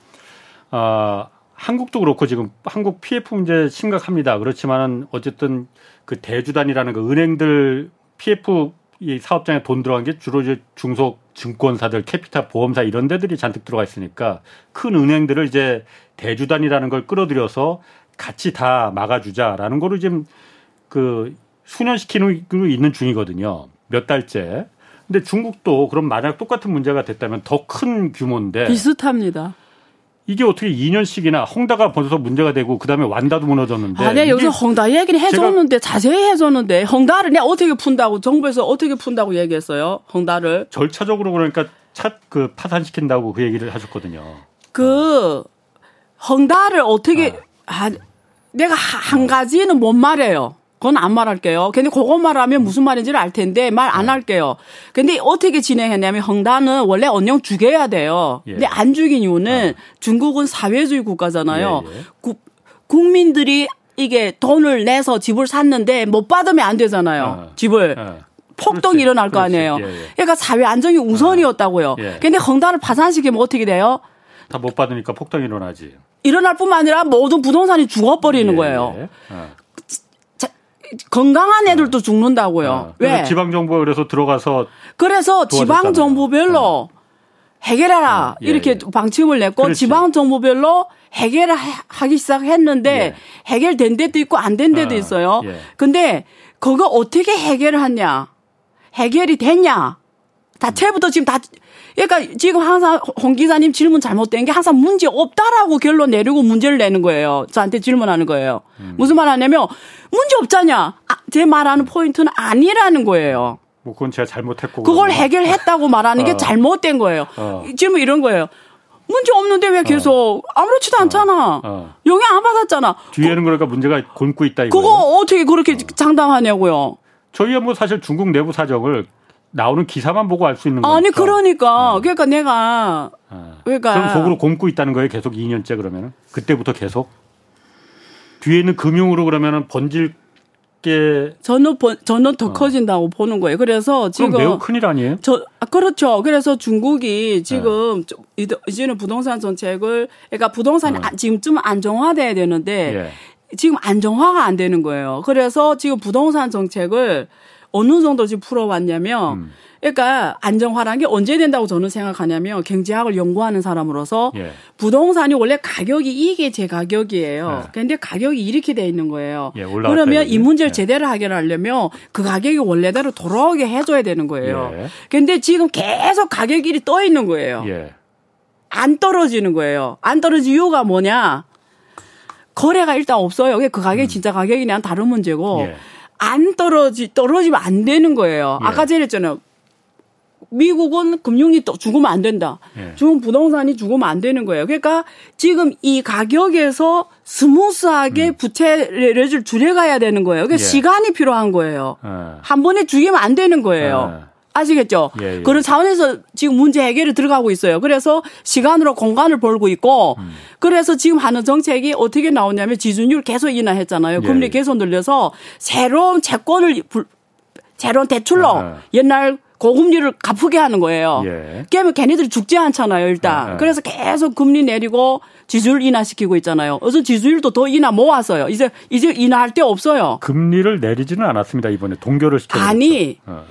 [SPEAKER 1] 아 한국도 그렇고 지금 한국 PF 문제 심각합니다. 그렇지만은 어쨌든 그 대주단이라는 그 은행들 PF 이 사업장에 돈 들어간 게 주로 이제 중소 증권사들, 캐피탈 보험사 이런 데들이 잔뜩 들어가 있으니까 큰 은행들을 이제 대주단이라는 걸 끌어들여서 같이 다 막아주자라는 거를 지금 그 수년시키는 있는 중이거든요. 몇 달째. 근데 중국도 그럼 만약 똑같은 문제가 됐다면 더 큰 규모인데
[SPEAKER 3] 비슷합니다.
[SPEAKER 1] 이게 어떻게 2년씩이나 홍다가 벌써 문제가 되고 그다음에 완다도 무너졌는데.
[SPEAKER 3] 아, 네, 여기서 홍다 얘기를 해줬는데 자세히 해줬는데 홍다를 내가 어떻게 푼다고 정부에서 어떻게 푼다고 얘기했어요. 홍다를
[SPEAKER 1] 절차적으로 그러니까 차그 파산시킨다고 그 얘기를 하셨거든요.
[SPEAKER 3] 그 홍다를 어떻게 아, 아 내가 한 가지는 못 말해요. 그건 안 말할게요. 근데 그거 말하면 무슨 말인지를 알 텐데 말 안 할게요. 근데 어떻게 진행했냐면 헝다는 원래 언영 죽여야 돼요. 예. 근데 안 죽인 이유는 아. 중국은 사회주의 국가잖아요. 예, 예. 구, 국민들이 이게 돈을 내서 집을 샀는데 못 받으면 안 되잖아요. 아. 집을. 아. 폭동이 일어날 거 아니에요. 그러니까 사회 안정이 우선이었다고요. 예. 근데 헝다를 파산시키면 어떻게 돼요?
[SPEAKER 1] 다 못 받으니까 폭동이 일어나지.
[SPEAKER 3] 일어날 뿐만 아니라 모든 부동산이 죽어버리는 예, 거예요. 어. 건강한 애들도 죽는다고요. 아, 왜?
[SPEAKER 1] 지방 정부가 그래서 들어가서
[SPEAKER 3] 그래서 지방 정부별로 네. 해결해라 예, 이렇게 예. 방침을 냈고 그렇지. 지방 정부별로 해결을 하기 시작했는데 예. 해결된 데도 있고 안 된 데도 아, 있어요. 예. 근데 그거 어떻게 해결을 했냐? 해결이 됐냐? 자체부터 지금 다 그러니까 지금 항상 홍 기자님 질문 잘못된 게 항상 문제 없다라고 결론 내리고 문제를 내는 거예요. 저한테 질문하는 거예요. 음. 무슨 말 하냐면 문제 없잖냐. 아, 제 말하는 포인트는 아니라는 거예요.
[SPEAKER 1] 뭐 그건 제가 잘못했고
[SPEAKER 3] 그걸. 해결했다고 말하는 게 어. 잘못된 거예요. 어. 질문 이런 거예요. 문제 없는데 왜 계속 어. 아무렇지도 않잖아. 어. 영향 안 받았잖아.
[SPEAKER 1] 뒤에는 그 러니까 문제가 곪고 있다
[SPEAKER 3] 이거. 그거 어떻게 그렇게 어. 장담하냐고요.
[SPEAKER 1] 저희가 뭐 사실 중국 내부 사정을 나오는 기사만 보고 알 수 있는 거니까.
[SPEAKER 3] 아니 그러니까 어. 그러니까 내가
[SPEAKER 1] 어. 그러니까 그럼 속으로 곰고 있다는 거예요. 계속 2년째 그러면은 그때부터 계속 뒤에 있는 금융으로 그러면은 번질 게
[SPEAKER 3] 저는 저는 더 어. 커진다고 보는 거예요. 그래서 지금
[SPEAKER 1] 매우 큰일 아니에요?
[SPEAKER 3] 저 아, 그렇죠. 그래서 중국이 지금 네. 이제는 부동산 정책을 그러니까 부동산이 어. 지금 좀 안정화돼야 되는데 예. 지금 안정화가 안 되는 거예요. 그래서 지금 부동산 정책을 어느 정도 지금 풀어왔냐면 음. 그러니까 안정화라는 게 언제 된다고 저는 생각하냐면 경제학을 연구하는 사람으로서 예. 부동산이 원래 가격이 이게 제 가격이에요. 예. 근데 가격이 이렇게 돼 있는 거예요. 예, 그러면 이 문제를 예. 제대로 해결하려면 그 가격이 원래대로 돌아오게 해줘야 되는 거예요. 예. 근데 지금 계속 가격이 떠 있는 거예요. 예. 안 떨어지는 거예요. 안 떨어질 이유가 뭐냐? 거래가 일단 없어요. 그 가격이 음. 진짜 가격이냐 다른 문제고. 안 떨어지 떨어지면 안 되는 거예요. 예. 아까 전에 했잖아요. 미국은 금융이 또 죽으면 안 된다. 예. 중국 부동산이 죽으면 안 되는 거예요. 그러니까 지금 이 가격에서 스무스하게 음. 부채를 줄여가야 되는 거예요. 그러니까 예. 시간이 필요한 거예요. 예. 한 번에 죽이면 안 되는 거예요. 예. 아시겠죠? 예, 예. 그런 차원에서 지금 문제 해결에 들어가고 있어요. 그래서 시간으로 공간을 벌고 있고, 음. 그래서 지금 하는 정책이 어떻게 나오냐면 지준율 계속 인하했잖아요. 예. 금리 계속 내려서 새로운 채권을 새로운 대출로 아 옛날 고금리를 갚게 하는 거예요. 예. 그러면 걔네들이 죽지 않잖아요, 일단. 아 그래서 계속 금리 내리고 지수율 인하시키고 있잖아요. 어서 지수율도 더 인하 모았어요. 이제 이제 인하할 데 없어요.
[SPEAKER 1] 금리를 내리지는 않았습니다. 이번에 동결을 시켜
[SPEAKER 3] 아니. 어.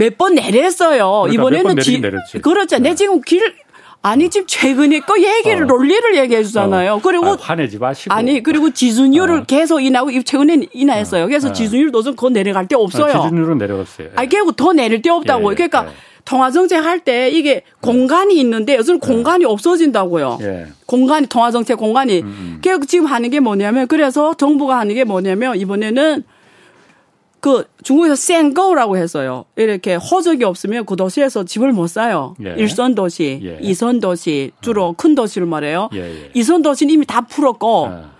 [SPEAKER 3] 몇 번 내렸어요. 그러니까 이번에는 지. 그렇죠. 네. 내 지금 길 아니 지금 최근에 거 얘기를 어. 논리를 얘기해 주잖아요. 어. 그리고 아,
[SPEAKER 1] 화내지 마시고
[SPEAKER 3] 아니 그리고 지수율을 어. 계속 인하고 최근에 인하했어요. 그래서 어. 지수율도 좀 더 내려갈 데 없어요.
[SPEAKER 1] 아, 지수율은 내려갔어요.
[SPEAKER 3] 아니 결국 더 내릴 데 없다고. 예, 그러니까 예. 통화정책 할 때 이게 공간이 있는데 요즘 공간이 없어진다고요. 예. 공간이 통화정책 공간이. 음, 음. 결국 지금 하는 게 뭐냐면 그래서 정부가 하는 게 뭐냐면 이번에는 그 중국에서 센거라고 했어요. 이렇게 호적이 없으면 그 도시에서 집을 못 사요. 예. 일선 도시, 예. 이선 도시 주로 어. 큰 도시를 말해요. 예, 예. 이선 도시는 이미 다 풀었고 어.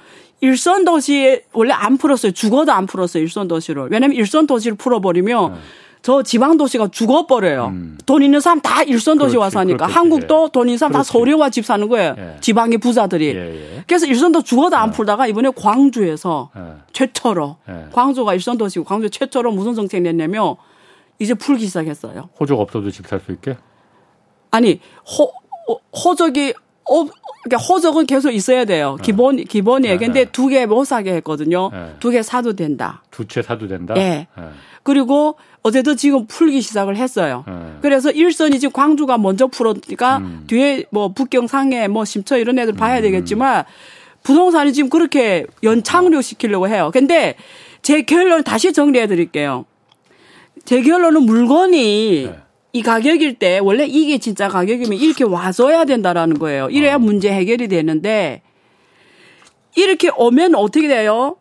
[SPEAKER 3] 일선 도시 원래 안 풀었어요. 죽어도 안 풀었어요. 일선 도시를. 왜냐면 일선 도시를 풀어버리면 어. 저 지방 도시가 죽어버려요. 음. 돈 있는 사람 다 일선 도시 와서 하니까 한국도 돈 있는 사람 그렇지. 다 서울에 집 사는 거예요. 예. 지방의 부자들이. 예, 예. 그래서 일선도 죽어도 안 어. 풀다가 이번에 광주에서 예. 최초로 예. 광주가 일선 도시고 광주 최초로 무슨 정책 냈냐면 이제 풀기 시작했어요.
[SPEAKER 1] 호적 없어도 집 살 수 있게?
[SPEAKER 3] 아니 호 호적이 어, 그러니까 호적은 계속 있어야 돼요. 예. 기본 기본이에요. 근데 두개 못 사게 했거든요. 두 개 사도 된다.
[SPEAKER 1] 두 채 사도 된다.
[SPEAKER 3] 예. 그리고 어제도 지금 풀기 시작을 했어요. 네. 그래서 일선이 지금 광주가 먼저 풀었으니까 음. 뒤에 뭐 북경 상해 뭐 심처 이런 애들 봐야 음. 되겠지만 부동산이 지금 그렇게 연착륙 시키려고 해요. 근데 제 결론 다시 정리해 드릴게요. 제 결론은 물건이 네. 이 가격일 때 원래 이게 진짜 가격이면 이렇게 와줘야 된다라는 거예요. 이래야 어. 문제 해결이 되는데 이렇게 오면 어떻게 돼요?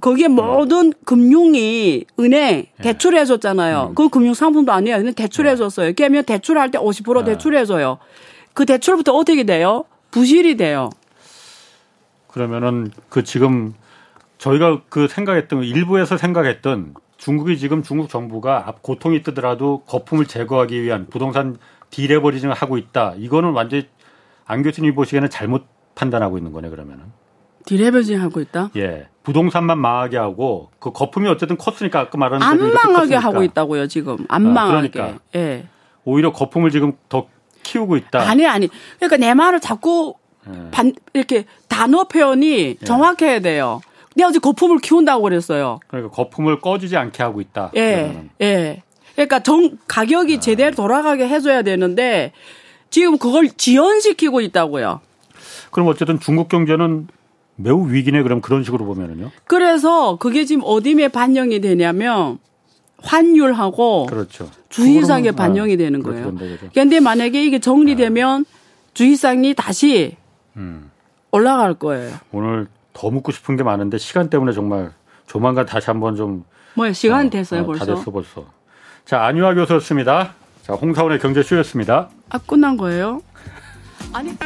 [SPEAKER 3] 거기에 모든 금융이 은행 예. 대출해 줬잖아요. 음. 그 금융 상품도 아니에요. 근데 대출해 줬어요. 그러면 대출할 때 50% 대출해 줘요. 그 대출부터 어떻게 돼요? 부실이 돼요.
[SPEAKER 1] 그러면은 그 지금 저희가 그 생각했던 일부에서 생각했던 중국이 지금 중국 정부가 고통이 뜨더라도 거품을 제거하기 위한 부동산 디레버리징을 하고 있다. 이거는 완전히 안 교수님이 보시기에는 잘못 판단하고 있는 거네 그러면은.
[SPEAKER 3] 디레버리징 하고 있다?
[SPEAKER 1] 예. 부동산만 망하게 하고 그 거품이 어쨌든 컸으니까 아까 말한
[SPEAKER 3] 안 망하게 하고 있다고요 지금 안 아, 망하게. 그러니까. 예.
[SPEAKER 1] 오히려 거품을 지금 더 키우고 있다.
[SPEAKER 3] 아니 아니. 그러니까 내 말을 자꾸 예. 반 이렇게 단어 표현이 예. 정확해야 돼요. 내가 어제 거품을 키운다고 그랬어요.
[SPEAKER 1] 그러니까 거품을 꺼지지 않게 하고 있다.
[SPEAKER 3] 예. 그러면은. 예. 그러니까 정 가격이 아. 제대로 돌아가게 해줘야 되는데 지금 그걸 지연시키고 있다고요.
[SPEAKER 1] 그럼 어쨌든 중국 경제는 매우 위기네 그럼 그런 식으로 보면은요.
[SPEAKER 3] 그래서 그게 지금 어디에 반영이 되냐면 환율하고
[SPEAKER 1] 그렇죠.
[SPEAKER 3] 주의상에 반영이 되는 거예요. 그런데 만약에 이게 정리되면 주의상이 다시 음. 올라갈 거예요.
[SPEAKER 1] 오늘 더 묻고 싶은 게 많은데 시간 때문에 정말 조만간 다시 한번 좀
[SPEAKER 3] 뭐야 시간 어, 됐어요 어, 벌써.
[SPEAKER 1] 다 됐어 벌써. 자 안유아 교수였습니다. 자 홍사원의 경제쇼였습니다.
[SPEAKER 3] 아 끝난 거예요? 아니.